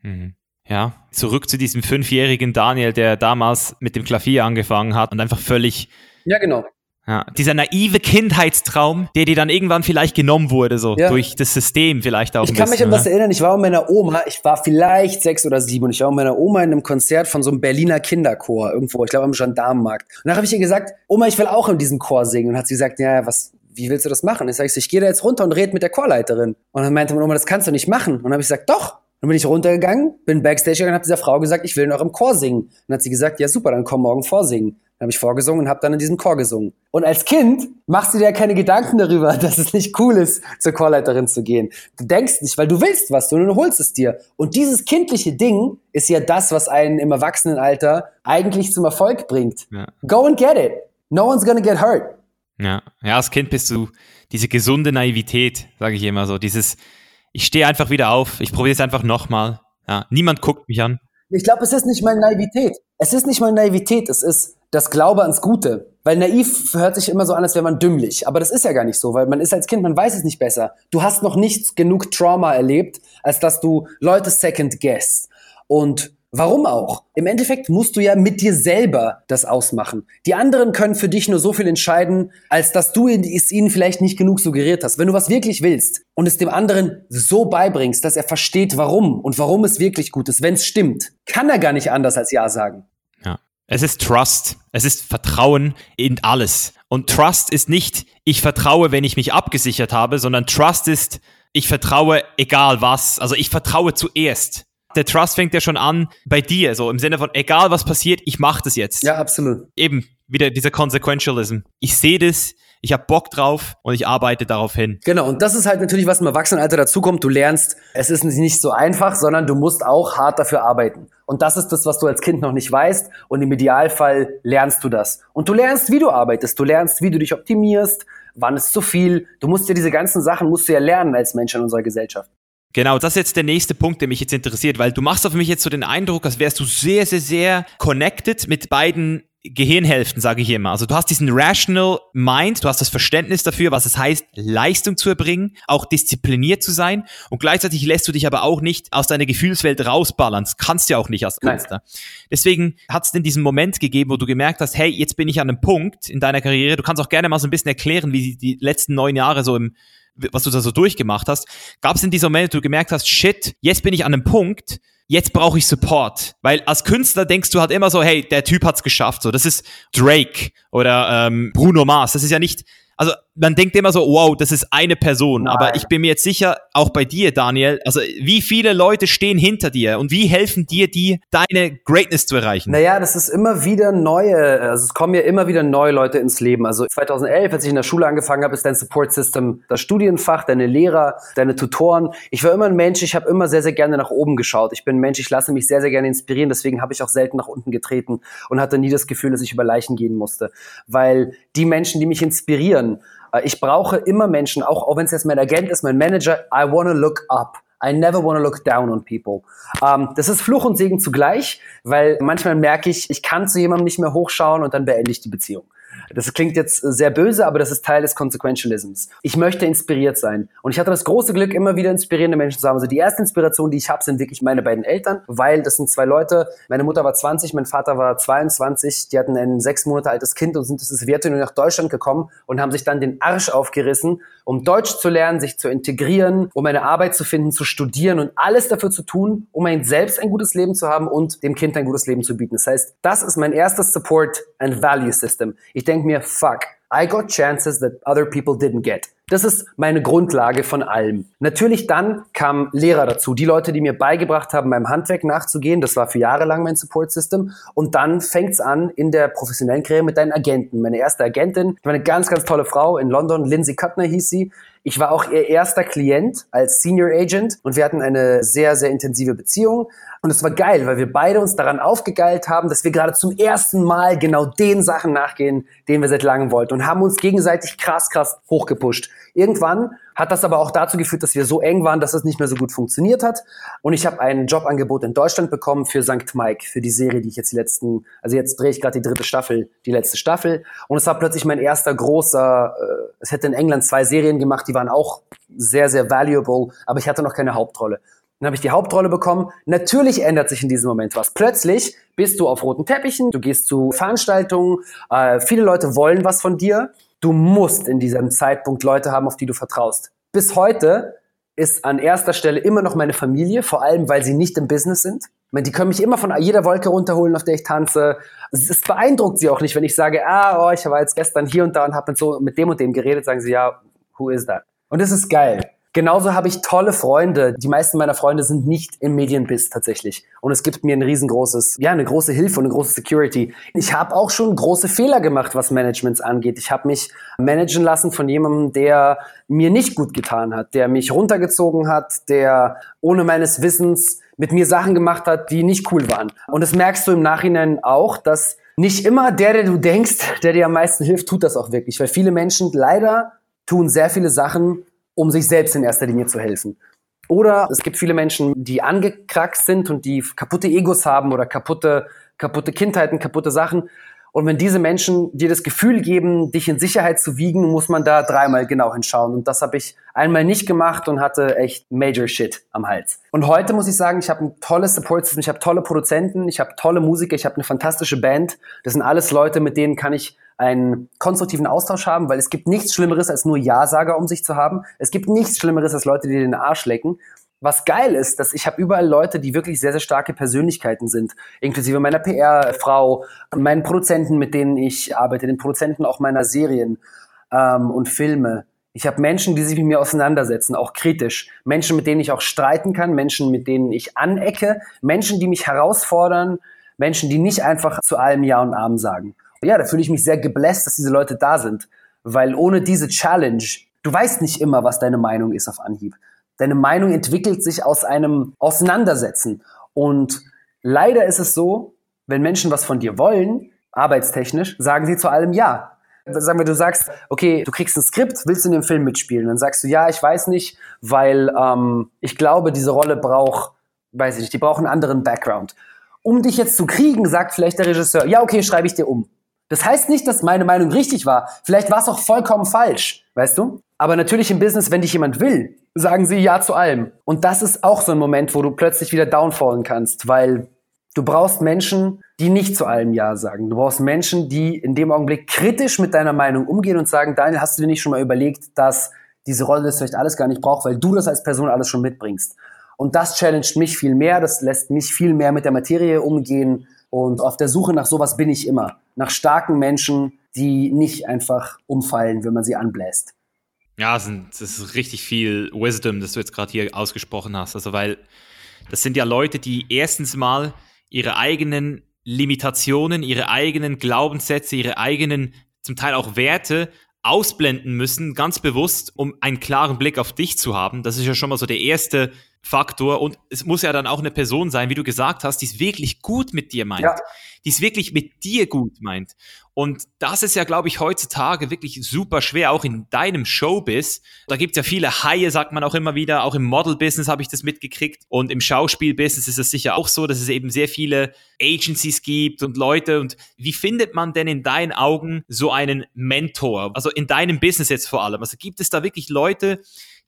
Mhm. Ja, zurück zu diesem fünfjährigen Daniel, der damals mit dem Klavier angefangen hat und einfach völlig, Ja, genau. Ja, dieser naive Kindheitstraum, der dir dann irgendwann vielleicht genommen wurde, so Ja. durch das System vielleicht auch Ich kann mich bisschen, an was erinnern. Ich war mit meiner Oma, ich war vielleicht sechs oder sieben und ich war mit meiner Oma in einem Konzert von so einem Berliner Kinderchor irgendwo, ich glaube am Gendarmenmarkt. Und dann habe ich ihr gesagt, Oma, ich will auch in diesem Chor singen. Und hat sie gesagt, ja, was, wie willst du das machen? Ich sage, ich gehe da jetzt runter und rede mit der Chorleiterin. Und dann meinte meine Oma, das kannst du nicht machen. Und dann habe ich gesagt, doch. Dann bin ich runtergegangen, bin Backstage gegangen und habe dieser Frau gesagt, ich will in eurem Chor singen. Und dann hat sie gesagt, ja super, dann komm morgen vorsingen. Dann habe ich vorgesungen und habe dann in diesem Chor gesungen. Und als Kind machst du dir ja keine Gedanken darüber, [laughs] dass es nicht cool ist, zur Chorleiterin zu gehen. Du denkst nicht, weil du willst was, du holst es dir. Und dieses kindliche Ding ist ja das, was einen im Erwachsenenalter eigentlich zum Erfolg bringt. Ja. Go and get it. No one's gonna get hurt. Ja. ja, als Kind bist du diese gesunde Naivität, sage ich immer so, dieses, ich stehe einfach wieder auf, ich probiere es einfach nochmal. Ja, niemand guckt mich an. Ich glaube, es ist nicht mal Naivität. Es ist nicht mal Naivität, es ist das Glaube ans Gute. Weil naiv hört sich immer so an, als wäre man dümmlich. Aber das ist ja gar nicht so, weil man ist als Kind, man weiß es nicht besser. Du hast noch nicht genug Trauma erlebt, als dass du Leute second guessed. Und warum auch? Im Endeffekt musst du ja mit dir selber das ausmachen. Die anderen können für dich nur so viel entscheiden, als dass du es ihnen vielleicht nicht genug suggeriert hast. Wenn du was wirklich willst und es dem anderen so beibringst, dass er versteht, warum und warum es wirklich gut ist, wenn es stimmt, kann er gar nicht anders als Ja sagen. Ja. Es ist Trust. Es ist Vertrauen in alles. Und Trust ist nicht, ich vertraue, wenn ich mich abgesichert habe, sondern Trust ist, ich vertraue egal was. Also ich vertraue zuerst. Der Trust fängt ja schon an bei dir, so im Sinne von, egal was passiert, ich mache das jetzt. Ja, absolut. Eben wieder dieser Consequentialism. Ich sehe das, ich habe Bock drauf und ich arbeite darauf hin. Genau, und das ist halt natürlich, was im Erwachsenenalter dazukommt. Du lernst, es ist nicht so einfach, sondern du musst auch hart dafür arbeiten. Und das ist das, was du als Kind noch nicht weißt. Und im Idealfall lernst du das. Und du lernst, wie du arbeitest. Du lernst, wie du dich optimierst. Wann ist zu viel? Du musst ja diese ganzen Sachen musst du ja lernen als Mensch in unserer Gesellschaft. Genau, das ist jetzt der nächste Punkt, der mich jetzt interessiert, weil du machst auf mich jetzt so den Eindruck, als wärst du sehr, sehr, sehr connected mit beiden Gehirnhälften, sage ich immer. Also du hast diesen rational mind, du hast das Verständnis dafür, was es heißt, Leistung zu erbringen, auch diszipliniert zu sein und gleichzeitig lässt du dich aber auch nicht aus deiner Gefühlswelt rausballern. Das kannst du ja auch nicht als Künstler. Deswegen hat es denn diesen Moment gegeben, wo du gemerkt hast, hey, jetzt bin ich an einem Punkt in deiner Karriere. Du kannst auch gerne mal so ein bisschen erklären, wie die letzten neun Jahre so im was du da so durchgemacht hast, gab es in diesem Moment, wo du gemerkt hast, shit, jetzt bin ich an einem Punkt, jetzt brauche ich Support. Weil als Künstler denkst du halt immer so, hey, der Typ hat's geschafft. So, das ist Drake oder ähm, Bruno Mars. Das ist ja nicht also man denkt immer so, wow, das ist eine Person. Nein. Aber ich bin mir jetzt sicher, auch bei dir, Daniel, also wie viele Leute stehen hinter dir und wie helfen dir die, deine Greatness zu erreichen? Naja, das ist immer wieder neue, also es kommen ja immer wieder neue Leute ins Leben. Also 2011, als ich in der Schule angefangen habe, ist dein Support System das Studienfach, deine Lehrer, deine Tutoren. Ich war immer ein Mensch, ich habe immer sehr, sehr gerne nach oben geschaut. Ich bin ein Mensch, ich lasse mich sehr, sehr gerne inspirieren. Deswegen habe ich auch selten nach unten getreten und hatte nie das Gefühl, dass ich über Leichen gehen musste. Weil die Menschen, die mich inspirieren, ich brauche immer Menschen, auch, auch wenn es jetzt mein Agent ist, mein Manager, I wanna look up. I never wanna look down on people. Ähm, das ist Fluch und Segen zugleich, weil manchmal merke ich, ich kann zu jemandem nicht mehr hochschauen und dann beende ich die Beziehung. Das klingt jetzt sehr böse, aber das ist Teil des Consequentialisms. Ich möchte inspiriert sein. Und ich hatte das große Glück, immer wieder inspirierende Menschen zu haben. Also die erste Inspiration, die ich habe, sind wirklich meine beiden Eltern, weil das sind zwei Leute. Meine Mutter war 20, mein Vater war 22. Die hatten ein sechs Monate altes Kind und sind aus der Sowjetunion nach Deutschland gekommen und haben sich dann den Arsch aufgerissen, um Deutsch zu lernen, sich zu integrieren, um eine Arbeit zu finden, zu studieren und alles dafür zu tun, um ein selbst ein gutes Leben zu haben und dem Kind ein gutes Leben zu bieten. Das heißt, das ist mein erstes Support and Value System. Ich denke mir, fuck, I got chances that other people didn't get. Das ist meine Grundlage von allem. Natürlich dann kamen Lehrer dazu, die Leute, die mir beigebracht haben, meinem Handwerk nachzugehen. Das war für Jahre lang mein Support System. Und dann fängt's an in der professionellen Karriere mit deinen Agenten. Meine erste Agentin, war eine ganz, ganz tolle Frau in London, Lindsay Kuttner hieß sie. Ich war auch ihr erster Klient als Senior Agent und wir hatten eine sehr, sehr intensive Beziehung. Und es war geil, weil wir beide uns daran aufgegeilt haben, dass wir gerade zum ersten Mal genau den Sachen nachgehen, den wir seit langem wollten und haben uns gegenseitig krass, krass hochgepusht. Irgendwann hat das aber auch dazu geführt, dass wir so eng waren, dass es nicht mehr so gut funktioniert hat. Und ich habe ein Jobangebot in Deutschland bekommen für St. Mike, für die Serie, die ich jetzt die letzten, also jetzt drehe ich gerade die dritte Staffel, die letzte Staffel. Und es war plötzlich mein erster großer, äh, es hätte in England zwei Serien gemacht, die waren auch sehr, sehr valuable, aber ich hatte noch keine Hauptrolle. Dann habe ich die Hauptrolle bekommen. Natürlich ändert sich in diesem Moment was. Plötzlich bist du auf roten Teppichen, du gehst zu Veranstaltungen, äh, viele Leute wollen was von dir Du musst in diesem Zeitpunkt Leute haben, auf die du vertraust. Bis heute ist an erster Stelle immer noch meine Familie, vor allem weil sie nicht im Business sind. Die können mich immer von jeder Wolke runterholen, auf der ich tanze. Es beeindruckt sie auch nicht, wenn ich sage, ah, oh, ich war jetzt gestern hier und da und habe mit so mit dem und dem geredet, sagen sie, ja, who is that? Und das ist geil. Genauso habe ich tolle Freunde. Die meisten meiner Freunde sind nicht im Medienbiss tatsächlich. Und es gibt mir ein riesengroßes, ja, eine große Hilfe und eine große Security. Ich habe auch schon große Fehler gemacht, was Managements angeht. Ich habe mich managen lassen von jemandem, der mir nicht gut getan hat, der mich runtergezogen hat, der ohne meines Wissens mit mir Sachen gemacht hat, die nicht cool waren. Und das merkst du im Nachhinein auch, dass nicht immer der, der du denkst, der dir am meisten hilft, tut das auch wirklich. Weil viele Menschen leider tun sehr viele Sachen, um sich selbst in erster Linie zu helfen. Oder es gibt viele Menschen, die angekraxt sind und die kaputte Egos haben oder kaputte, kaputte Kindheiten, kaputte Sachen. Und wenn diese Menschen dir das Gefühl geben, dich in Sicherheit zu wiegen, muss man da dreimal genau hinschauen. Und das habe ich einmal nicht gemacht und hatte echt Major Shit am Hals. Und heute muss ich sagen, ich habe ein tolles Support System, ich habe tolle Produzenten, ich habe tolle Musiker, ich habe eine fantastische Band. Das sind alles Leute, mit denen kann ich einen konstruktiven Austausch haben, weil es gibt nichts Schlimmeres, als nur Ja-Sager um sich zu haben. Es gibt nichts Schlimmeres, als Leute, die den Arsch lecken. Was geil ist, dass ich habe überall Leute, die wirklich sehr, sehr starke Persönlichkeiten sind, inklusive meiner PR-Frau, meinen Produzenten, mit denen ich arbeite, den Produzenten auch meiner Serien ähm, und Filme. Ich habe Menschen, die sich mit mir auseinandersetzen, auch kritisch. Menschen, mit denen ich auch streiten kann, Menschen, mit denen ich anecke, Menschen, die mich herausfordern, Menschen, die nicht einfach zu allem Ja und Amen sagen. Ja, da fühle ich mich sehr gebläst, dass diese Leute da sind. Weil ohne diese Challenge, du weißt nicht immer, was deine Meinung ist auf Anhieb. Deine Meinung entwickelt sich aus einem Auseinandersetzen. Und leider ist es so, wenn Menschen was von dir wollen, arbeitstechnisch, sagen sie zu allem Ja. Sagen wir, du sagst, okay, du kriegst ein Skript, willst du in dem Film mitspielen? Dann sagst du, ja, ich weiß nicht, weil ähm, ich glaube, diese Rolle braucht, weiß ich nicht, die braucht einen anderen Background. Um dich jetzt zu kriegen, sagt vielleicht der Regisseur, ja, okay, schreibe ich dir um. Das heißt nicht, dass meine Meinung richtig war. Vielleicht war es auch vollkommen falsch, weißt du? Aber natürlich im Business, wenn dich jemand will, sagen sie ja zu allem. Und das ist auch so ein Moment, wo du plötzlich wieder downfallen kannst, weil Du brauchst Menschen, die nicht zu allem Ja sagen. Du brauchst Menschen, die in dem Augenblick kritisch mit deiner Meinung umgehen und sagen, Daniel, hast du dir nicht schon mal überlegt, dass diese Rolle das vielleicht alles gar nicht braucht, weil du das als Person alles schon mitbringst. Und das challenged mich viel mehr, das lässt mich viel mehr mit der Materie umgehen und auf der Suche nach sowas bin ich immer. Nach starken Menschen, die nicht einfach umfallen, wenn man sie anbläst. Ja, das ist richtig viel Wisdom, das du jetzt gerade hier ausgesprochen hast. Also, weil das sind ja Leute, die erstens mal ihre eigenen Limitationen, ihre eigenen Glaubenssätze, ihre eigenen zum Teil auch Werte ausblenden müssen, ganz bewusst, um einen klaren Blick auf dich zu haben. Das ist ja schon mal so der erste Faktor. Und es muss ja dann auch eine Person sein, wie du gesagt hast, die es wirklich gut mit dir meint. Ja. Die es wirklich mit dir gut meint. Und das ist ja, glaube ich, heutzutage wirklich super schwer, auch in deinem Showbiz. Da gibt es ja viele Haie, sagt man auch immer wieder. Auch im Model-Business habe ich das mitgekriegt. Und im Schauspiel-Business ist es sicher auch so, dass es eben sehr viele Agencies gibt und Leute. Und wie findet man denn in deinen Augen so einen Mentor? Also in deinem Business jetzt vor allem. Also gibt es da wirklich Leute,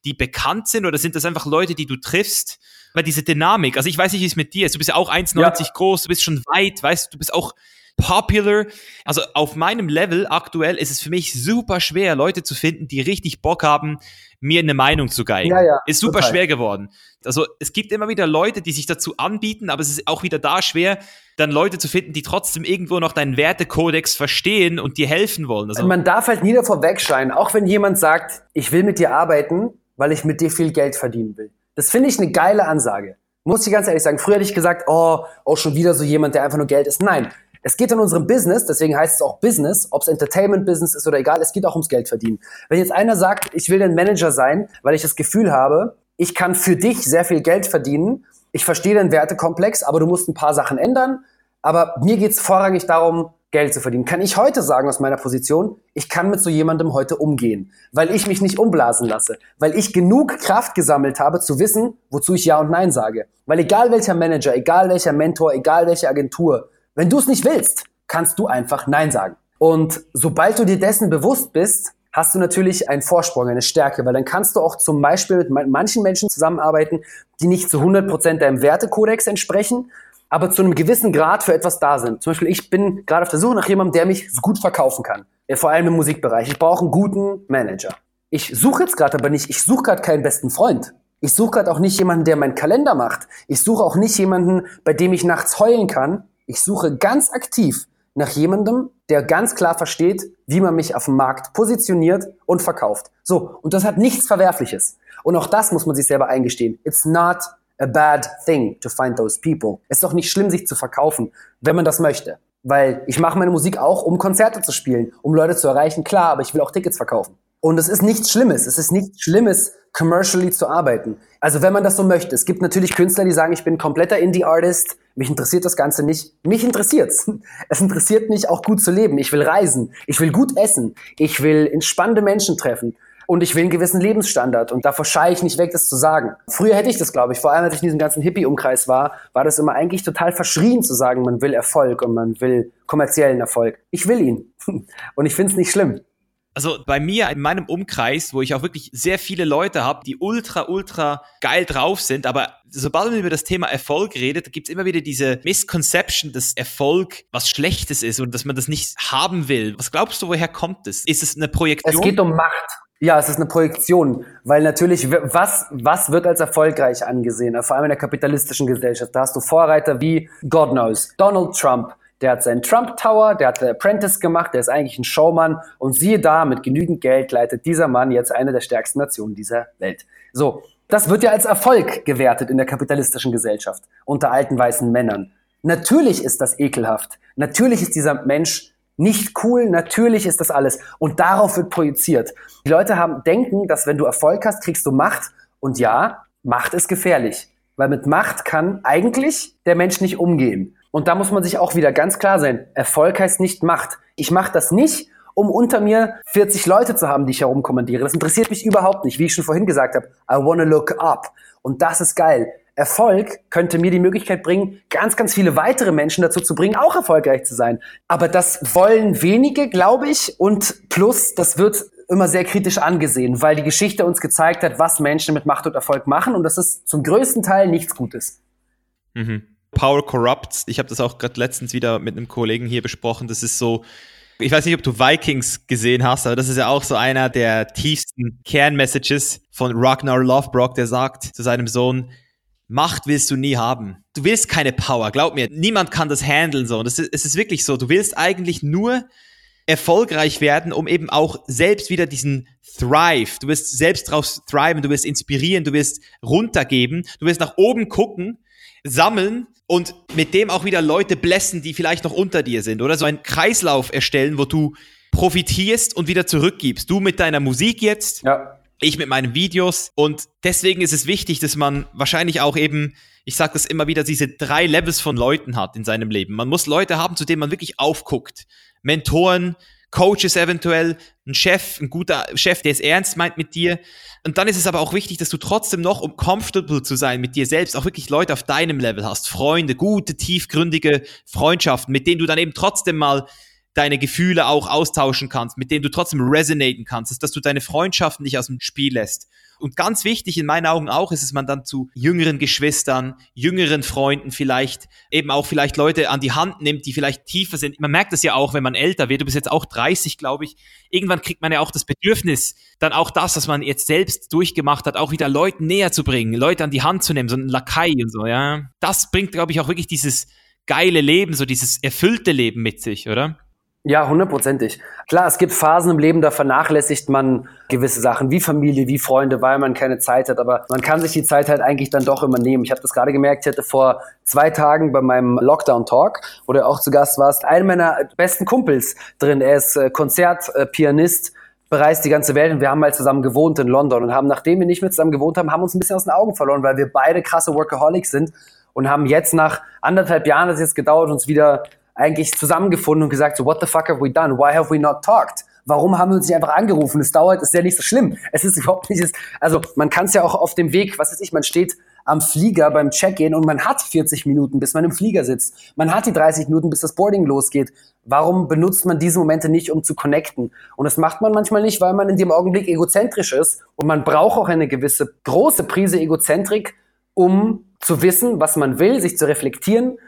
die bekannt sind oder sind das einfach Leute, die du triffst? Weil diese Dynamik, also ich weiß nicht, wie es mit dir ist. Du bist ja auch 1,90 ja. groß, du bist schon weit, weißt du, du bist auch popular. Also auf meinem Level aktuell ist es für mich super schwer, Leute zu finden, die richtig Bock haben, mir eine Meinung zu geigen. Ja, ja, ist super total. schwer geworden. Also es gibt immer wieder Leute, die sich dazu anbieten, aber es ist auch wieder da schwer, dann Leute zu finden, die trotzdem irgendwo noch deinen Wertekodex verstehen und dir helfen wollen. Also Man darf halt nie davor wegscheinen, auch wenn jemand sagt, ich will mit dir arbeiten, weil ich mit dir viel Geld verdienen will. Das finde ich eine geile Ansage. Muss ich ganz ehrlich sagen. Früher hätte ich gesagt, oh, auch schon wieder so jemand, der einfach nur Geld ist. Nein, es geht in unserem Business, deswegen heißt es auch Business, ob es Entertainment-Business ist oder egal, es geht auch ums Geld verdienen. Wenn jetzt einer sagt, ich will ein Manager sein, weil ich das Gefühl habe, ich kann für dich sehr viel Geld verdienen, ich verstehe den Wertekomplex, aber du musst ein paar Sachen ändern, aber mir geht es vorrangig darum, Geld zu verdienen. Kann ich heute sagen aus meiner Position, ich kann mit so jemandem heute umgehen, weil ich mich nicht umblasen lasse, weil ich genug Kraft gesammelt habe zu wissen, wozu ich Ja und Nein sage. Weil egal welcher Manager, egal welcher Mentor, egal welche Agentur, wenn du es nicht willst, kannst du einfach Nein sagen. Und sobald du dir dessen bewusst bist, hast du natürlich einen Vorsprung, eine Stärke, weil dann kannst du auch zum Beispiel mit manchen Menschen zusammenarbeiten, die nicht zu 100% deinem Wertekodex entsprechen, aber zu einem gewissen Grad für etwas da sind. Zum Beispiel, ich bin gerade auf der Suche nach jemandem, der mich gut verkaufen kann. Vor allem im Musikbereich. Ich brauche einen guten Manager. Ich suche jetzt gerade aber nicht, ich suche gerade keinen besten Freund. Ich suche gerade auch nicht jemanden, der meinen Kalender macht. Ich suche auch nicht jemanden, bei dem ich nachts heulen kann, ich suche ganz aktiv nach jemandem, der ganz klar versteht, wie man mich auf dem Markt positioniert und verkauft. So, und das hat nichts Verwerfliches. Und auch das muss man sich selber eingestehen. It's not a bad thing to find those people. Es ist doch nicht schlimm, sich zu verkaufen, wenn man das möchte. Weil ich mache meine Musik auch, um Konzerte zu spielen, um Leute zu erreichen, klar, aber ich will auch Tickets verkaufen. Und es ist nichts Schlimmes. Es ist nichts Schlimmes, commercially zu arbeiten. Also wenn man das so möchte. Es gibt natürlich Künstler, die sagen, ich bin kompletter Indie-Artist, mich interessiert das Ganze nicht. Mich interessiert's. [laughs] Es interessiert mich auch gut zu leben. Ich will reisen. Ich will gut essen. Ich will entspannte Menschen treffen. Und ich will einen gewissen Lebensstandard. Und davor scheue ich nicht weg, das zu sagen. Früher hätte ich das, glaube ich. Vor allem, als ich in diesem ganzen Hippie-Umkreis war, war das immer eigentlich total verschrien zu sagen, man will Erfolg und man will kommerziellen Erfolg. Ich will ihn. [laughs] Und ich finde es nicht schlimm also bei mir in meinem Umkreis, wo ich auch wirklich sehr viele Leute habe, die ultra, ultra geil drauf sind, aber sobald man über das Thema Erfolg redet, gibt es immer wieder diese Misconception, dass Erfolg was Schlechtes ist und dass man das nicht haben will. Was glaubst du, woher kommt es? Ist es eine Projektion? Es geht um Macht. Ja, es ist eine Projektion, weil natürlich, was, was wird als erfolgreich angesehen, vor allem in der kapitalistischen Gesellschaft? Da hast du Vorreiter wie, God knows, Donald Trump, der hat seinen Trump Tower, der hat The Apprentice gemacht, der ist eigentlich ein Showman und siehe da, mit genügend Geld leitet dieser Mann jetzt eine der stärksten Nationen dieser Welt. So, das wird ja als Erfolg gewertet in der kapitalistischen Gesellschaft unter alten weißen Männern. Natürlich ist das ekelhaft. Natürlich ist dieser Mensch nicht cool, natürlich ist das alles. Und darauf wird projiziert. Die Leute haben, denken, dass wenn du Erfolg hast, kriegst du Macht. Und ja, Macht ist gefährlich. Weil mit Macht kann eigentlich der Mensch nicht umgehen. Und da muss man sich auch wieder ganz klar sein. Erfolg heißt nicht Macht. Ich mache das nicht, um unter mir 40 Leute zu haben, die ich herumkommandiere. Das interessiert mich überhaupt nicht, wie ich schon vorhin gesagt habe. I wanna look up. Und das ist geil. Erfolg könnte mir die Möglichkeit bringen, ganz, ganz viele weitere Menschen dazu zu bringen, auch erfolgreich zu sein. Aber das wollen wenige, glaube ich. Und plus, das wird immer sehr kritisch angesehen, weil die Geschichte uns gezeigt hat, was Menschen mit Macht und Erfolg machen. Und das ist zum größten Teil nichts Gutes. Mhm. Power corrupts. Ich habe das auch gerade letztens wieder mit einem Kollegen hier besprochen. Das ist so, ich weiß nicht, ob du Vikings gesehen hast, aber das ist ja auch so einer der tiefsten Kernmessages von Ragnar Lothbrok, der sagt zu seinem Sohn, Macht willst du nie haben. Du willst keine Power, glaub mir. Niemand kann das handeln so. Ist, es ist wirklich so. Du willst eigentlich nur erfolgreich werden, um eben auch selbst wieder diesen Thrive, du wirst selbst drauf thriven, du wirst inspirieren, du wirst runtergeben, du wirst nach oben gucken, sammeln und mit dem auch wieder Leute blessen, die vielleicht noch unter dir sind oder so einen Kreislauf erstellen, wo du profitierst und wieder zurückgibst. Du mit deiner Musik jetzt, ja. Ich mit meinen Videos und deswegen ist es wichtig, dass man wahrscheinlich auch eben ich sage das immer wieder, diese drei Levels von Leuten hat in seinem Leben. Man muss Leute haben, zu denen man wirklich aufguckt. Mentoren, Coaches eventuell, ein Chef, ein guter Chef, der es ernst meint mit dir. Und dann ist es aber auch wichtig, dass du trotzdem noch, um comfortable zu sein mit dir selbst, auch wirklich Leute auf deinem Level hast. Freunde, gute, tiefgründige Freundschaften, mit denen du dann eben trotzdem mal deine Gefühle auch austauschen kannst, mit denen du trotzdem resonaten kannst, dass du deine Freundschaften nicht aus dem Spiel lässt. Und ganz wichtig in meinen Augen auch ist es, man dann zu jüngeren Geschwistern, jüngeren Freunden vielleicht, eben auch vielleicht Leute an die Hand nimmt, die vielleicht tiefer sind. Man merkt das ja auch, wenn man älter wird. Du bist jetzt auch 30, glaube ich. Irgendwann kriegt man ja auch das Bedürfnis, dann auch das, was man jetzt selbst durchgemacht hat, auch wieder Leuten näher zu bringen, Leute an die Hand zu nehmen, so ein Lakai und so, ja. Das bringt, glaube ich, auch wirklich dieses geile Leben, so dieses erfüllte Leben mit sich, oder? Ja, hundertprozentig. Klar, es gibt Phasen im Leben, da vernachlässigt man gewisse Sachen wie Familie, wie Freunde, weil man keine Zeit hat. Aber man kann sich die Zeit halt eigentlich dann doch immer nehmen. Ich habe das gerade gemerkt, ich hatte vor zwei Tagen bei meinem Lockdown-Talk, wo du auch zu Gast warst, einen meiner besten Kumpels drin. Er ist äh, Konzertpianist, bereist die ganze Welt und wir haben mal zusammen gewohnt in London und haben, nachdem wir nicht mehr zusammen gewohnt haben, haben uns ein bisschen aus den Augen verloren, weil wir beide krasse Workaholics sind und haben jetzt nach anderthalb Jahren, das jetzt gedauert, uns wieder eigentlich zusammengefunden und gesagt, so, what the fuck have we done? Why have we not talked? Warum haben wir uns nicht einfach angerufen? Es dauert, ist ja nicht so schlimm. Es ist [laughs] überhaupt nicht, also man kann es ja auch auf dem Weg, was weiß ich, man steht am Flieger beim Check-in und man hat 40 Minuten, bis man im Flieger sitzt. Man hat die 30 Minuten, bis das Boarding losgeht. Warum benutzt man diese Momente nicht, um zu connecten? Und das macht man manchmal nicht, weil man in dem Augenblick egozentrisch ist. Und man braucht auch eine gewisse große Prise Egozentrik, um zu wissen, was man will, sich zu reflektieren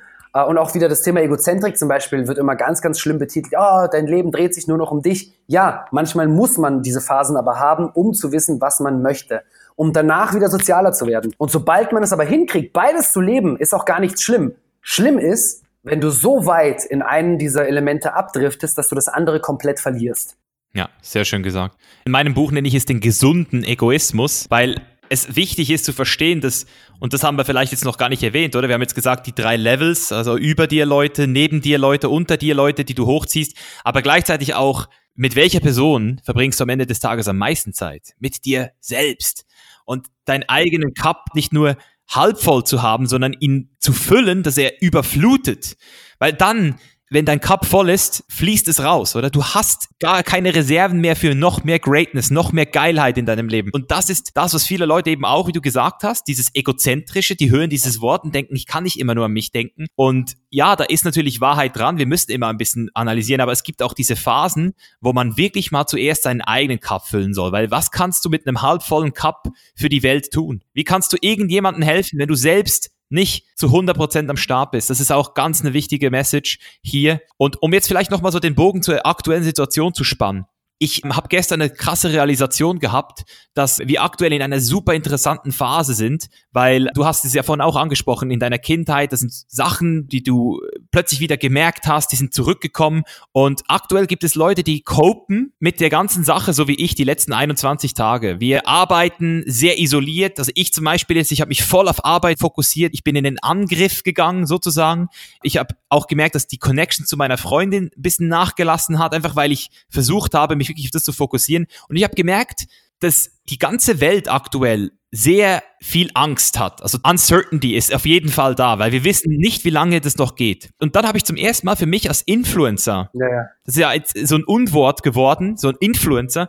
und auch wieder das Thema Egozentrik zum Beispiel wird immer ganz, ganz schlimm betitelt. Oh, dein Leben dreht sich nur noch um dich. Ja, manchmal muss man diese Phasen aber haben, um zu wissen, was man möchte. Um danach wieder sozialer zu werden. Und sobald man es aber hinkriegt, beides zu leben, ist auch gar nichts schlimm. Schlimm ist, wenn du so weit in einen dieser Elemente abdriftest, dass du das andere komplett verlierst. Ja, sehr schön gesagt. In meinem Buch nenne ich es den gesunden Egoismus, weil es wichtig ist zu verstehen, dass, und das haben wir vielleicht jetzt noch gar nicht erwähnt, oder? Wir haben jetzt gesagt, die drei Levels, also über dir Leute, neben dir Leute, unter dir Leute, die du hochziehst, aber gleichzeitig auch, mit welcher Person verbringst du am Ende des Tages am meisten Zeit? Mit dir selbst. Und deinen eigenen Cup nicht nur halb voll zu haben, sondern ihn zu füllen, dass er überflutet. Weil dann wenn dein Cup voll ist, fließt es raus, oder? Du hast gar keine Reserven mehr für noch mehr Greatness, noch mehr Geilheit in deinem Leben. Und das ist das, was viele Leute eben auch, wie du gesagt hast, dieses egozentrische, die hören dieses Wort und denken, ich kann nicht immer nur an mich denken. Und ja, da ist natürlich Wahrheit dran. Wir müssen immer ein bisschen analysieren, aber es gibt auch diese Phasen, wo man wirklich mal zuerst seinen eigenen Cup füllen soll. Weil was kannst du mit einem halbvollen Cup für die Welt tun? Wie kannst du irgendjemandem helfen, wenn du selbst nicht zu 100% am Start bist. Das ist auch ganz eine wichtige Message hier. Und um jetzt vielleicht nochmal so den Bogen zur aktuellen Situation zu spannen. Ich habe gestern eine krasse Realisation gehabt, dass wir aktuell in einer super interessanten Phase sind, weil du hast es ja vorhin auch angesprochen, in deiner Kindheit, das sind Sachen, die du plötzlich wieder gemerkt hast, die sind zurückgekommen und aktuell gibt es Leute, die copen mit der ganzen Sache, so wie ich die letzten 21 Tage. Wir arbeiten sehr isoliert, also ich zum Beispiel jetzt, ich habe mich voll auf Arbeit fokussiert, ich bin in den Angriff gegangen sozusagen. Ich habe auch gemerkt, dass die Connection zu meiner Freundin ein bisschen nachgelassen hat, einfach weil ich versucht habe, mich wirklich auf das zu fokussieren. Und ich habe gemerkt, dass die ganze Welt aktuell sehr viel Angst hat. Also Uncertainty ist auf jeden Fall da, weil wir wissen nicht, wie lange das noch geht. Und dann habe ich zum ersten Mal für mich als Influencer, ja, ja. das ist ja jetzt so ein Unwort geworden, so ein Influencer,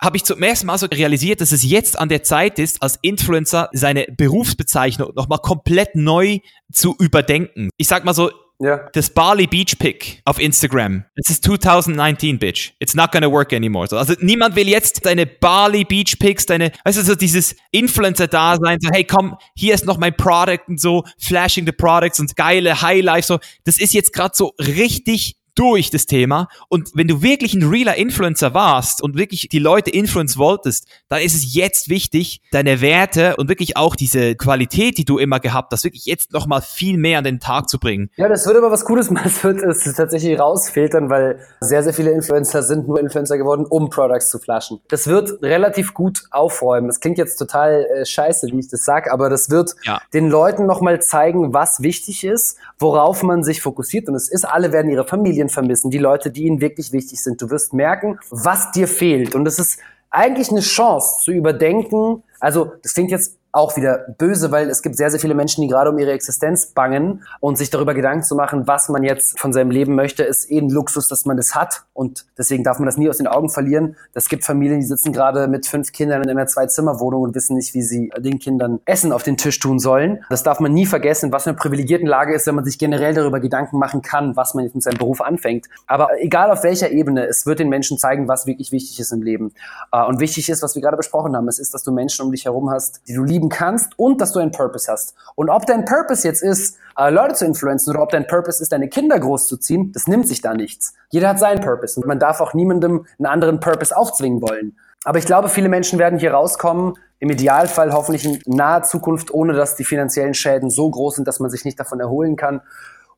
habe ich zum ersten Mal so realisiert, dass es jetzt an der Zeit ist, als Influencer seine Berufsbezeichnung nochmal komplett neu zu überdenken. Ich sag mal so, ja. Das Bali Beach Pick auf Instagram. Es ist 2019, Bitch. It's not gonna work anymore. So, also niemand will jetzt deine Bali Beach Picks, deine, weißt du, so dieses Influencer-Dasein, so, hey, komm, hier ist noch mein Product und so, flashing the products und geile Highlights, so. Das ist jetzt gerade so richtig durch das Thema. Und wenn du wirklich ein realer Influencer warst und wirklich die Leute influence wolltest, dann ist es jetzt wichtig, deine Werte und wirklich auch diese Qualität, die du immer gehabt hast, wirklich jetzt nochmal viel mehr an den Tag zu bringen. Ja, das wird aber was Cooles [laughs] machen. Das wird es tatsächlich rausfiltern, weil sehr, sehr viele Influencer sind nur Influencer geworden, um Products zu flashen. Das wird relativ gut aufräumen. Das klingt jetzt total äh, scheiße, wie ich das sage, aber das wird ja. den Leuten nochmal zeigen, was wichtig ist, worauf man sich fokussiert. Und es ist, alle werden ihre Familie Familien vermissen, die Leute, die ihnen wirklich wichtig sind. Du wirst merken, was dir fehlt. Und es ist eigentlich eine Chance zu überdenken. Also, das klingt jetzt auch wieder böse, weil es gibt sehr, sehr viele Menschen, die gerade um ihre Existenz bangen und sich darüber Gedanken zu machen, was man jetzt von seinem Leben möchte, ist eh ein Luxus, dass man das hat und deswegen darf man das nie aus den Augen verlieren. Es gibt Familien, die sitzen gerade mit fünf Kindern in einer Zwei-Zimmer-Wohnung und wissen nicht, wie sie den Kindern Essen auf den Tisch tun sollen. Das darf man nie vergessen, was eine privilegierten Lage ist, wenn man sich generell darüber Gedanken machen kann, was man jetzt mit seinem Beruf anfängt. Aber egal auf welcher Ebene, es wird den Menschen zeigen, was wirklich wichtig ist im Leben. Äh, und wichtig ist, was wir gerade besprochen haben, es ist, dass du Menschen um dich herum hast, die du lieben lieben kannst und dass du einen Purpose hast. Und ob dein Purpose jetzt ist, äh, Leute zu influenzen oder ob dein Purpose ist, deine Kinder großzuziehen, das nimmt sich da nichts. Jeder hat seinen Purpose und man darf auch niemandem einen anderen Purpose aufzwingen wollen. Aber ich glaube, viele Menschen werden hier rauskommen, im Idealfall hoffentlich in naher Zukunft, ohne dass die finanziellen Schäden so groß sind, dass man sich nicht davon erholen kann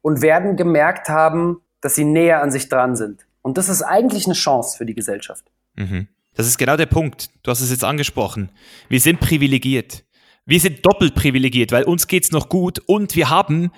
und werden gemerkt haben, dass sie näher an sich dran sind. Und das ist eigentlich eine Chance für die Gesellschaft. Mhm. Das ist genau der Punkt. Du hast es jetzt angesprochen. Wir sind privilegiert wir sind doppelt privilegiert, weil uns geht's noch gut und wir haben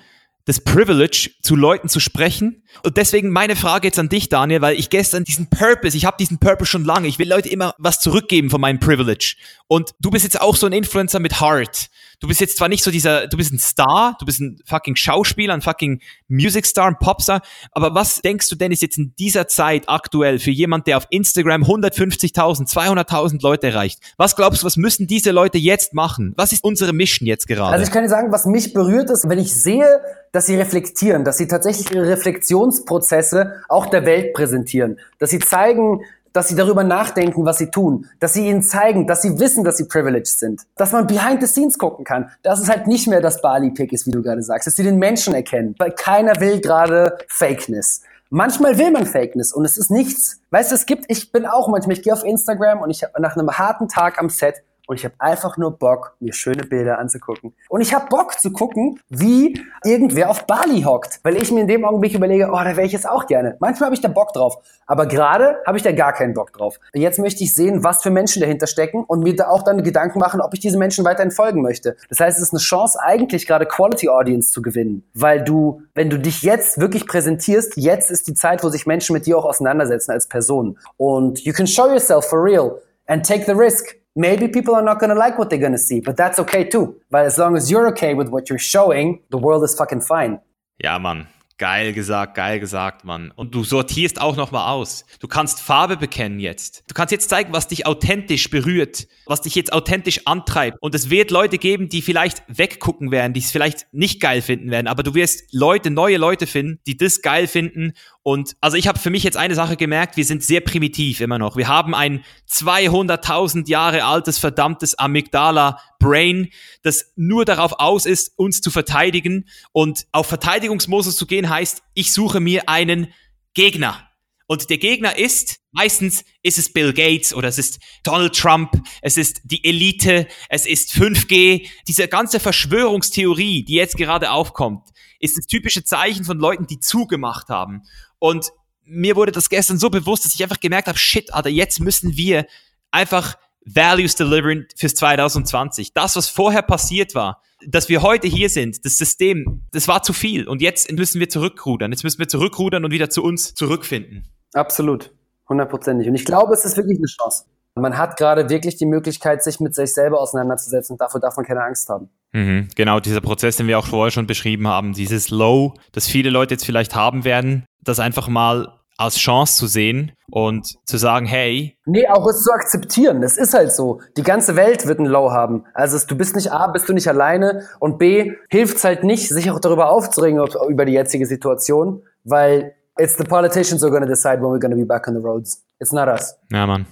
das Privilege, zu Leuten zu sprechen. Und deswegen meine Frage jetzt an dich, Daniel, weil ich gestern diesen Purpose, ich habe diesen Purpose schon lange. Ich will Leute immer was zurückgeben von meinem Privilege. Und du bist jetzt auch so ein Influencer mit Heart. Du bist jetzt zwar nicht so dieser, du bist ein Star, du bist ein fucking Schauspieler, ein fucking Music Star, ein Popstar, aber was denkst du denn ist jetzt in dieser Zeit aktuell für jemand, der auf Instagram 150.000, 200.000 Leute erreicht? Was glaubst du, was müssen diese Leute jetzt machen? Was ist unsere Mission jetzt gerade? Also ich kann dir sagen, was mich berührt ist, wenn ich sehe, dass sie reflektieren, dass sie tatsächlich ihre Reflexionsprozesse auch der Welt präsentieren, dass sie zeigen, dass sie darüber nachdenken, was sie tun, dass sie ihnen zeigen, dass sie wissen, dass sie privileged sind, dass man behind the scenes gucken kann, dass es halt nicht mehr das Bali-Pick ist, wie du gerade sagst, dass sie den Menschen erkennen, weil keiner will gerade Fakeness. Manchmal will man Fakeness und es ist nichts. Weißt du, es gibt, ich bin auch manchmal, ich gehe auf Instagram und ich habe nach einem harten Tag am Set und ich habe einfach nur Bock, mir schöne Bilder anzugucken. Und ich habe Bock zu gucken, wie irgendwer auf Bali hockt, weil ich mir in dem Augenblick überlege, oh, da wäre ich jetzt auch gerne. Manchmal habe ich da Bock drauf, aber gerade habe ich da gar keinen Bock drauf. Jetzt möchte ich sehen, was für Menschen dahinter stecken und mir da auch dann Gedanken machen, ob ich diesen Menschen weiterhin folgen möchte. Das heißt, es ist eine Chance, eigentlich gerade Quality Audience zu gewinnen, weil du, wenn du dich jetzt wirklich präsentierst, jetzt ist die Zeit, wo sich Menschen mit dir auch auseinandersetzen als Person. Und you can show yourself for real and take the risk. Maybe people are not going to like what they're going to see, but that's okay too. Weil as long as you're okay with what you're showing, the world is fucking fine. Ja, Mann. Geil gesagt, geil gesagt, Mann. Und du sortierst auch nochmal aus. Du kannst Farbe bekennen jetzt. Du kannst jetzt zeigen, was dich authentisch berührt, was dich jetzt authentisch antreibt. Und es wird Leute geben, die vielleicht weggucken werden, die es vielleicht nicht geil finden werden. Aber du wirst Leute, neue Leute finden, die das geil finden und also ich habe für mich jetzt eine Sache gemerkt, wir sind sehr primitiv immer noch. Wir haben ein 200.000 Jahre altes verdammtes Amygdala-Brain, das nur darauf aus ist, uns zu verteidigen. Und auf Verteidigungsmodus zu gehen heißt, ich suche mir einen Gegner. Und der Gegner ist, meistens ist es Bill Gates oder es ist Donald Trump, es ist die Elite, es ist 5G. Diese ganze Verschwörungstheorie, die jetzt gerade aufkommt, ist das typische Zeichen von Leuten, die zugemacht haben. Und mir wurde das gestern so bewusst, dass ich einfach gemerkt habe, shit, Alter, jetzt müssen wir einfach Values deliveren fürs 2020. Das, was vorher passiert war, dass wir heute hier sind, das System, das war zu viel. Und jetzt müssen wir zurückrudern. Jetzt müssen wir zurückrudern und wieder zu uns zurückfinden. Absolut. Hundertprozentig. Und ich glaube, es ist wirklich eine Chance. Man hat gerade wirklich die Möglichkeit, sich mit sich selber auseinanderzusetzen und dafür darf man keine Angst haben. Mhm, genau, dieser Prozess, den wir auch vorher schon beschrieben haben, dieses Low, das viele Leute jetzt vielleicht haben werden, das einfach mal als Chance zu sehen und zu sagen, hey. Nee, auch es zu akzeptieren. Es ist halt so. Die ganze Welt wird ein Low haben. Also du bist nicht A, bist du nicht alleine und B, hilft es halt nicht, sich auch darüber aufzuregen über die jetzige Situation, weil it's the politicians who are gonna decide when we're gonna be back on the roads. It's not us. Ja, Mann.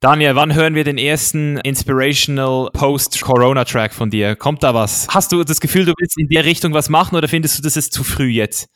Daniel, wann hören wir den ersten Inspirational Post-Corona-Track von dir? Kommt da was? Hast du das Gefühl, du willst in der Richtung was machen oder findest du, das ist zu früh jetzt?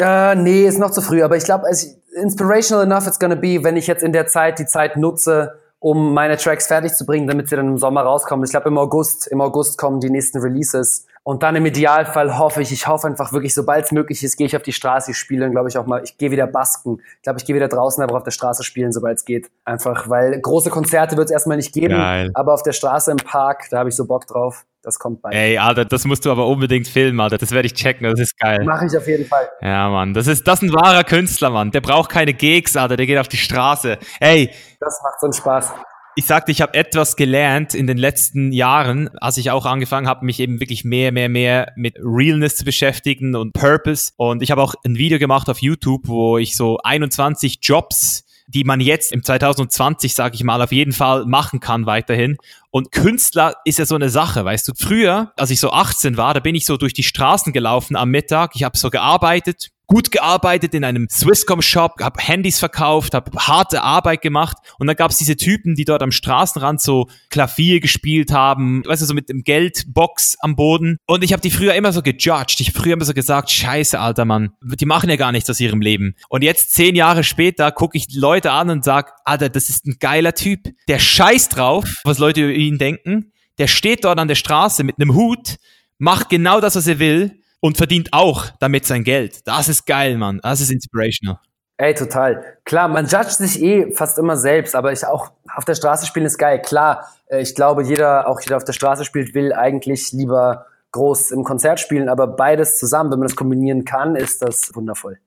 Äh, nee, ist noch zu früh, aber ich glaube, inspirational enough it's gonna be, wenn ich jetzt in der Zeit die Zeit nutze, um meine Tracks fertig zu bringen, damit sie dann im Sommer rauskommen. Ich glaube, im August, im August kommen die nächsten Releases. Und dann im Idealfall hoffe ich, ich hoffe einfach wirklich, sobald es möglich ist, gehe ich auf die Straße, ich spiele dann, glaube ich, auch mal, ich gehe wieder basken. Ich glaube, ich gehe wieder draußen, aber auf der Straße spielen, sobald es geht. Einfach, weil große Konzerte wird es erstmal nicht geben, Geil. aber auf der Straße im Park, da habe ich so Bock drauf. Das kommt bald. Ey, Alter, das musst du aber unbedingt filmen, Alter. Das werde ich checken, das ist geil. Mache ich auf jeden Fall. Ja, Mann. Das ist, das ist ein wahrer Künstler, Mann. Der braucht keine Gigs, Alter. Der geht auf die Straße. Ey. Das macht so einen Spaß ich sagte, ich habe etwas gelernt in den letzten Jahren, als ich auch angefangen habe, mich eben wirklich mehr, mehr, mehr mit Realness zu beschäftigen und Purpose. Und ich habe auch ein Video gemacht auf YouTube, wo ich so 21 Jobs die man jetzt im 2020, sage ich mal, auf jeden Fall machen kann weiterhin. Und Künstler ist ja so eine Sache, weißt du. Früher, als ich so 18 war, da bin ich so durch die Straßen gelaufen am Mittag. Ich habe so gearbeitet, gut gearbeitet in einem Swisscom-Shop, habe Handys verkauft, habe harte Arbeit gemacht. Und dann gab es diese Typen, die dort am Straßenrand so Klavier gespielt haben, weißt du, so mit dem Geldbox am Boden. Und ich habe die früher immer so gejudged, ich habe früher immer so gesagt, scheiße, alter Mann, die machen ja gar nichts aus ihrem Leben. Und jetzt zehn Jahre später gucke ich die Leute an und sag, alter, das ist ein geiler Typ, der scheißt drauf, was Leute über ihn denken, der steht dort an der Straße mit einem Hut, macht genau das, was er will und verdient auch damit sein Geld. Das ist geil, Mann. Das ist inspirational. Ey, total. Klar, man judgt sich eh fast immer selbst, aber ich auch auf der Straße spielen ist geil. Klar, äh, ich glaube, jeder, auch jeder auf der Straße spielt, will eigentlich lieber groß im Konzert spielen, aber beides zusammen, wenn man das kombinieren kann, ist das wundervoll.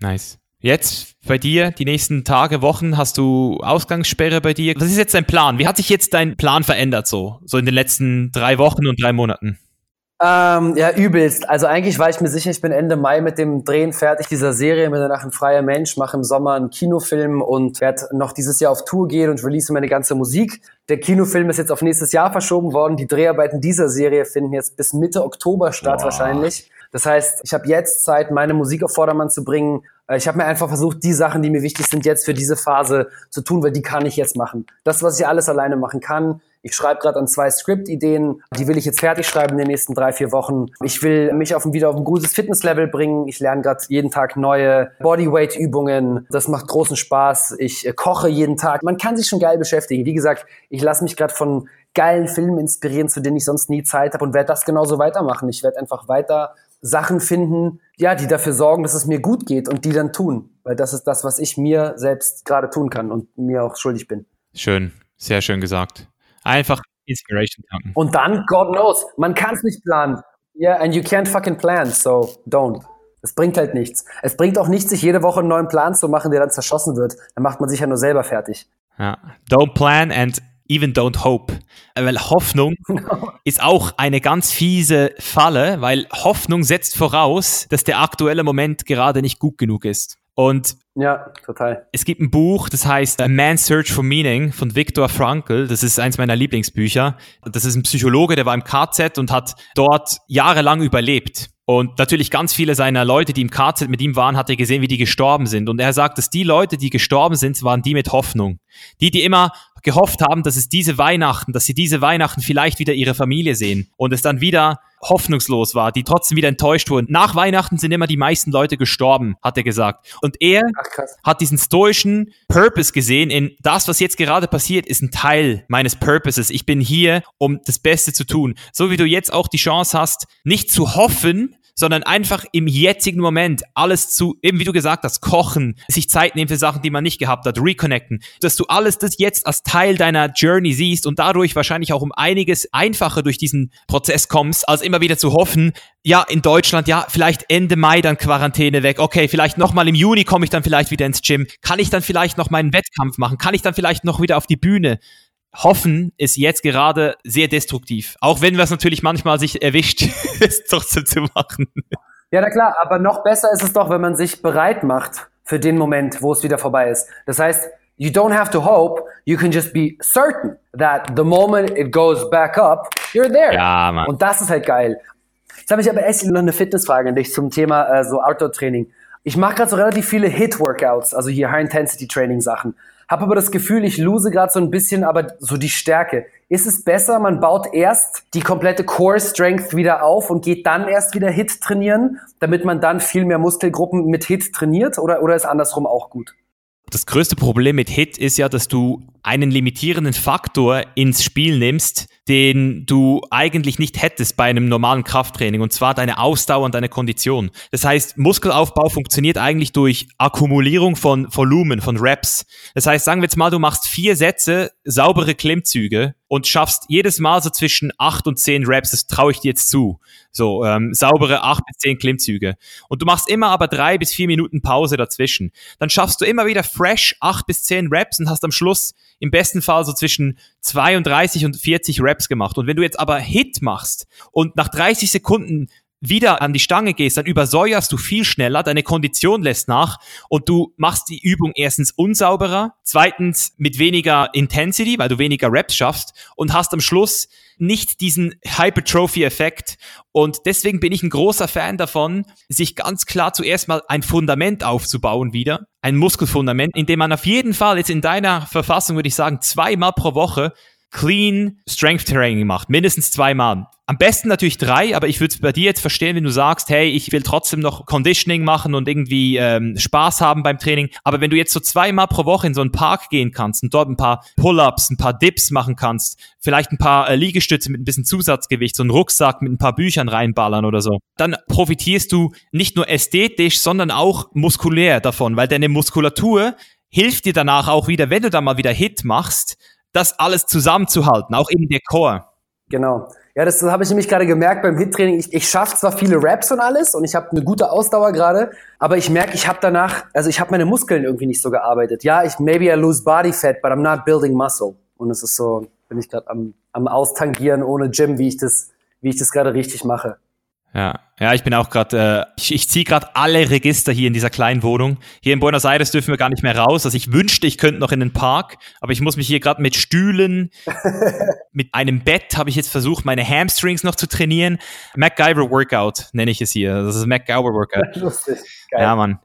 Nice. Jetzt bei dir, die nächsten Tage, Wochen, hast du Ausgangssperre bei dir. Was ist jetzt dein Plan? Wie hat sich jetzt dein Plan verändert so, so in den letzten drei Wochen und drei Monaten? Ähm, ja, übelst. Also eigentlich war ich mir sicher, ich bin Ende Mai mit dem Drehen fertig dieser Serie, bin danach ein freier Mensch, mache im Sommer einen Kinofilm und werde noch dieses Jahr auf Tour gehen und release meine ganze Musik. Der Kinofilm ist jetzt auf nächstes Jahr verschoben worden. Die Dreharbeiten dieser Serie finden jetzt bis Mitte Oktober statt Boah. wahrscheinlich. Das heißt, ich habe jetzt Zeit, meine Musik auf Vordermann zu bringen. Äh, ich habe mir einfach versucht, die Sachen, die mir wichtig sind, jetzt für diese Phase zu tun, weil die kann ich jetzt machen. Das, was ich alles alleine machen kann, ich schreibe gerade an zwei Script-Ideen, die will ich jetzt fertig schreiben in den nächsten drei, vier Wochen. Ich will mich auf ein, wieder auf ein gutes Fitnesslevel bringen. Ich lerne gerade jeden Tag neue Bodyweight-Übungen. Das macht großen Spaß. Ich äh, koche jeden Tag. Man kann sich schon geil beschäftigen. Wie gesagt, ich lasse mich gerade von geilen Filmen inspirieren, zu denen ich sonst nie Zeit habe und werde das genauso weitermachen. Ich werde einfach weiter Sachen finden, ja, die dafür sorgen, dass es mir gut geht und die dann tun. Weil das ist das, was ich mir selbst gerade tun kann und mir auch schuldig bin. Schön, sehr schön gesagt. Einfach Inspiration tanken. Und dann, God knows, man kann es nicht planen. Yeah, and you can't fucking plan, so don't. Es bringt halt nichts. Es bringt auch nichts, sich jede Woche einen neuen Plan zu machen, der dann zerschossen wird. Dann macht man sich ja nur selber fertig. Ja. Don't plan and even don't hope. Weil Hoffnung [laughs] ist auch eine ganz fiese Falle, weil Hoffnung setzt voraus, dass der aktuelle Moment gerade nicht gut genug ist. Und ja, total. Es gibt ein Buch, das heißt A Man's Search for Meaning von Viktor Frankl. Das ist eins meiner Lieblingsbücher. Das ist ein Psychologe, der war im KZ und hat dort jahrelang überlebt. Und natürlich ganz viele seiner Leute, die im KZ mit ihm waren, hat er gesehen, wie die gestorben sind. Und er sagt, dass die Leute, die gestorben sind, waren die mit Hoffnung. Die, die immer gehofft haben, dass es diese Weihnachten, dass sie diese Weihnachten vielleicht wieder ihre Familie sehen und es dann wieder hoffnungslos war, die trotzdem wieder enttäuscht wurden. Nach Weihnachten sind immer die meisten Leute gestorben, hat er gesagt. Und er Ach, hat diesen stoischen Purpose gesehen in das, was jetzt gerade passiert, ist ein Teil meines Purposes. Ich bin hier, um das Beste zu tun. So wie du jetzt auch die Chance hast, nicht zu hoffen, sondern einfach im jetzigen Moment alles zu, eben wie du gesagt hast, kochen, sich Zeit nehmen für Sachen, die man nicht gehabt hat, reconnecten, dass du alles das jetzt als Teil deiner Journey siehst und dadurch wahrscheinlich auch um einiges einfacher durch diesen Prozess kommst, als immer wieder zu hoffen, ja, in Deutschland, ja, vielleicht Ende Mai dann Quarantäne weg, okay, vielleicht nochmal im Juni komme ich dann vielleicht wieder ins Gym, kann ich dann vielleicht noch meinen Wettkampf machen, kann ich dann vielleicht noch wieder auf die Bühne, Hoffen ist jetzt gerade sehr destruktiv. Auch wenn wir es natürlich manchmal sich erwischt, [laughs] es trotzdem zu machen. Ja, na klar, aber noch besser ist es doch, wenn man sich bereit macht für den Moment, wo es wieder vorbei ist. Das heißt, you don't have to hope, you can just be certain that the moment it goes back up, you're there. Ja, Mann. Und das ist halt geil. Jetzt habe ich aber echt noch eine Fitnessfrage an dich zum Thema äh, so Outdoor-Training. Ich mache gerade so relativ viele Hit-Workouts, also hier High-Intensity-Training-Sachen. Habe aber das Gefühl, ich lose gerade so ein bisschen, aber so die Stärke. Ist es besser, man baut erst die komplette Core Strength wieder auf und geht dann erst wieder Hit trainieren, damit man dann viel mehr Muskelgruppen mit Hit trainiert? Oder, oder ist andersrum auch gut? Das größte Problem mit Hit ist ja, dass du einen limitierenden Faktor ins Spiel nimmst, den du eigentlich nicht hättest bei einem normalen Krafttraining, und zwar deine Ausdauer und deine Kondition. Das heißt, Muskelaufbau funktioniert eigentlich durch Akkumulierung von Volumen, von Reps. Das heißt, sagen wir jetzt mal, du machst vier Sätze, saubere Klimmzüge und schaffst jedes Mal so zwischen acht und zehn Reps, das traue ich dir jetzt zu. So, ähm, saubere acht bis zehn Klimmzüge. Und du machst immer aber drei bis vier Minuten Pause dazwischen. Dann schaffst du immer wieder fresh acht bis zehn Reps und hast am Schluss im besten Fall so zwischen 32 und 40 Reps gemacht. Und wenn du jetzt aber Hit machst und nach 30 Sekunden wieder an die Stange gehst, dann übersäuerst du viel schneller, deine Kondition lässt nach und du machst die Übung erstens unsauberer, zweitens mit weniger Intensity, weil du weniger Reps schaffst und hast am Schluss nicht diesen Hypertrophy-Effekt. Und deswegen bin ich ein großer Fan davon, sich ganz klar zuerst mal ein Fundament aufzubauen wieder, ein Muskelfundament, in dem man auf jeden Fall jetzt in deiner Verfassung, würde ich sagen, zweimal pro Woche clean Strength Training macht, mindestens zweimal. Am besten natürlich drei, aber ich würde es bei dir jetzt verstehen, wenn du sagst, hey, ich will trotzdem noch Conditioning machen und irgendwie ähm, Spaß haben beim Training. Aber wenn du jetzt so zweimal pro Woche in so einen Park gehen kannst und dort ein paar Pull-ups, ein paar Dips machen kannst, vielleicht ein paar äh, Liegestütze mit ein bisschen Zusatzgewicht, so einen Rucksack mit ein paar Büchern reinballern oder so, dann profitierst du nicht nur ästhetisch, sondern auch muskulär davon, weil deine Muskulatur hilft dir danach auch wieder, wenn du da mal wieder Hit machst, das alles zusammenzuhalten, auch der Core. Genau. Ja, das, das habe ich nämlich gerade gemerkt beim Hit-Training. Ich, ich schaffe zwar viele Raps und alles und ich habe eine gute Ausdauer gerade, aber ich merke, ich habe danach, also ich habe meine Muskeln irgendwie nicht so gearbeitet. Ja, ich maybe I lose body fat, but I'm not building muscle. Und es ist so, bin ich gerade am, am Austangieren ohne Gym, wie ich das, wie ich das gerade richtig mache. Ja, ja, ich bin auch gerade, äh, ich, ich ziehe gerade alle Register hier in dieser kleinen Wohnung. Hier in Buenos Aires dürfen wir gar nicht mehr raus. Also ich wünschte, ich könnte noch in den Park, aber ich muss mich hier gerade mit Stühlen, [laughs] mit einem Bett habe ich jetzt versucht, meine Hamstrings noch zu trainieren. MacGyver Workout nenne ich es hier. Das ist MacGyver Workout. [laughs] Lustig. Geil. Ja, Mann.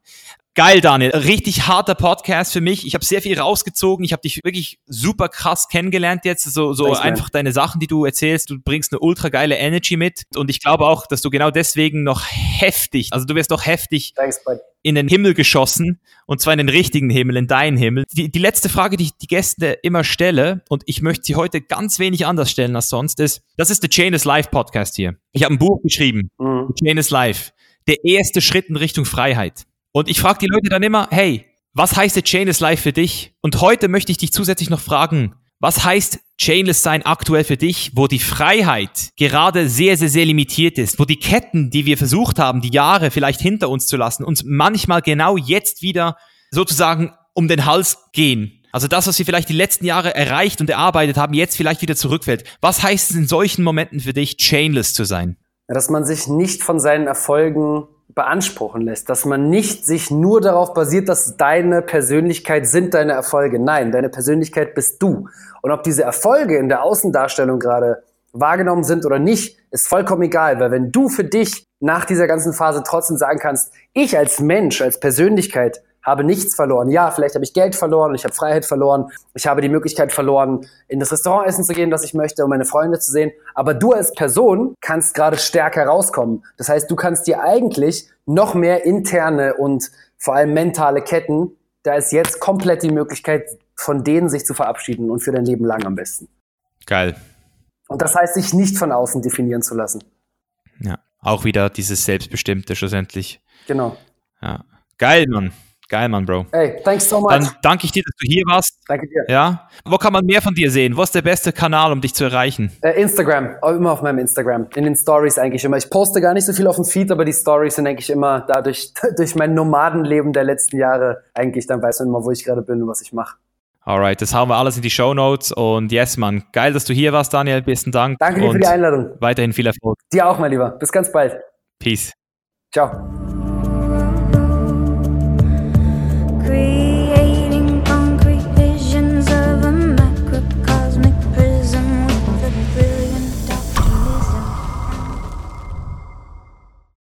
Geil, Daniel. Richtig harter Podcast für mich. Ich habe sehr viel rausgezogen. Ich habe dich wirklich super krass kennengelernt jetzt. So, so Thanks, einfach deine Sachen, die du erzählst. Du bringst eine ultra geile Energy mit. Und ich glaube auch, dass du genau deswegen noch heftig, also du wirst noch heftig Thanks, in den Himmel geschossen. Und zwar in den richtigen Himmel, in deinen Himmel. Die, die letzte Frage, die ich die Gäste immer stelle, und ich möchte sie heute ganz wenig anders stellen als sonst, ist, das ist der Chain is Life Podcast hier. Ich habe ein Buch geschrieben. Mhm. Chain is Life. Der erste Schritt in Richtung Freiheit. Und ich frage die Leute dann immer, hey, was heißt Chainless Life für dich? Und heute möchte ich dich zusätzlich noch fragen, was heißt Chainless sein aktuell für dich, wo die Freiheit gerade sehr, sehr, sehr limitiert ist, wo die Ketten, die wir versucht haben, die Jahre vielleicht hinter uns zu lassen, uns manchmal genau jetzt wieder sozusagen um den Hals gehen. Also das, was wir vielleicht die letzten Jahre erreicht und erarbeitet haben, jetzt vielleicht wieder zurückfällt. Was heißt es in solchen Momenten für dich, chainless zu sein? Dass man sich nicht von seinen Erfolgen beanspruchen lässt, dass man nicht sich nur darauf basiert, dass deine Persönlichkeit sind deine Erfolge. Nein, deine Persönlichkeit bist du. Und ob diese Erfolge in der Außendarstellung gerade wahrgenommen sind oder nicht, ist vollkommen egal, weil wenn du für dich nach dieser ganzen Phase trotzdem sagen kannst, ich als Mensch, als Persönlichkeit habe nichts verloren. Ja, vielleicht habe ich Geld verloren, ich habe Freiheit verloren, ich habe die Möglichkeit verloren, in das Restaurant essen zu gehen, das ich möchte, um meine Freunde zu sehen. Aber du als Person kannst gerade stärker rauskommen. Das heißt, du kannst dir eigentlich noch mehr interne und vor allem mentale Ketten, da ist jetzt komplett die Möglichkeit, von denen sich zu verabschieden und für dein Leben lang am besten. Geil. Und das heißt, sich nicht von außen definieren zu lassen. Ja, auch wieder dieses Selbstbestimmte schlussendlich. Genau. Ja. Geil, Mann. Geil, Mann, Bro. Hey, thanks so much. Dann danke ich dir, dass du hier warst. Danke dir. Ja. Wo kann man mehr von dir sehen? Was ist der beste Kanal, um dich zu erreichen? Äh, Instagram, auch immer auf meinem Instagram. In den Stories eigentlich immer. Ich poste gar nicht so viel auf dem Feed, aber die Stories sind eigentlich immer dadurch, [laughs] durch mein Nomadenleben der letzten Jahre eigentlich, dann weiß man immer, wo ich gerade bin und was ich mache. Alright, das haben wir alles in die Show Notes und yes, Mann, geil, dass du hier warst, Daniel. Besten Dank. Danke dir für die Einladung. Weiterhin viel Erfolg. Dir auch, mein Lieber. Bis ganz bald. Peace. Ciao.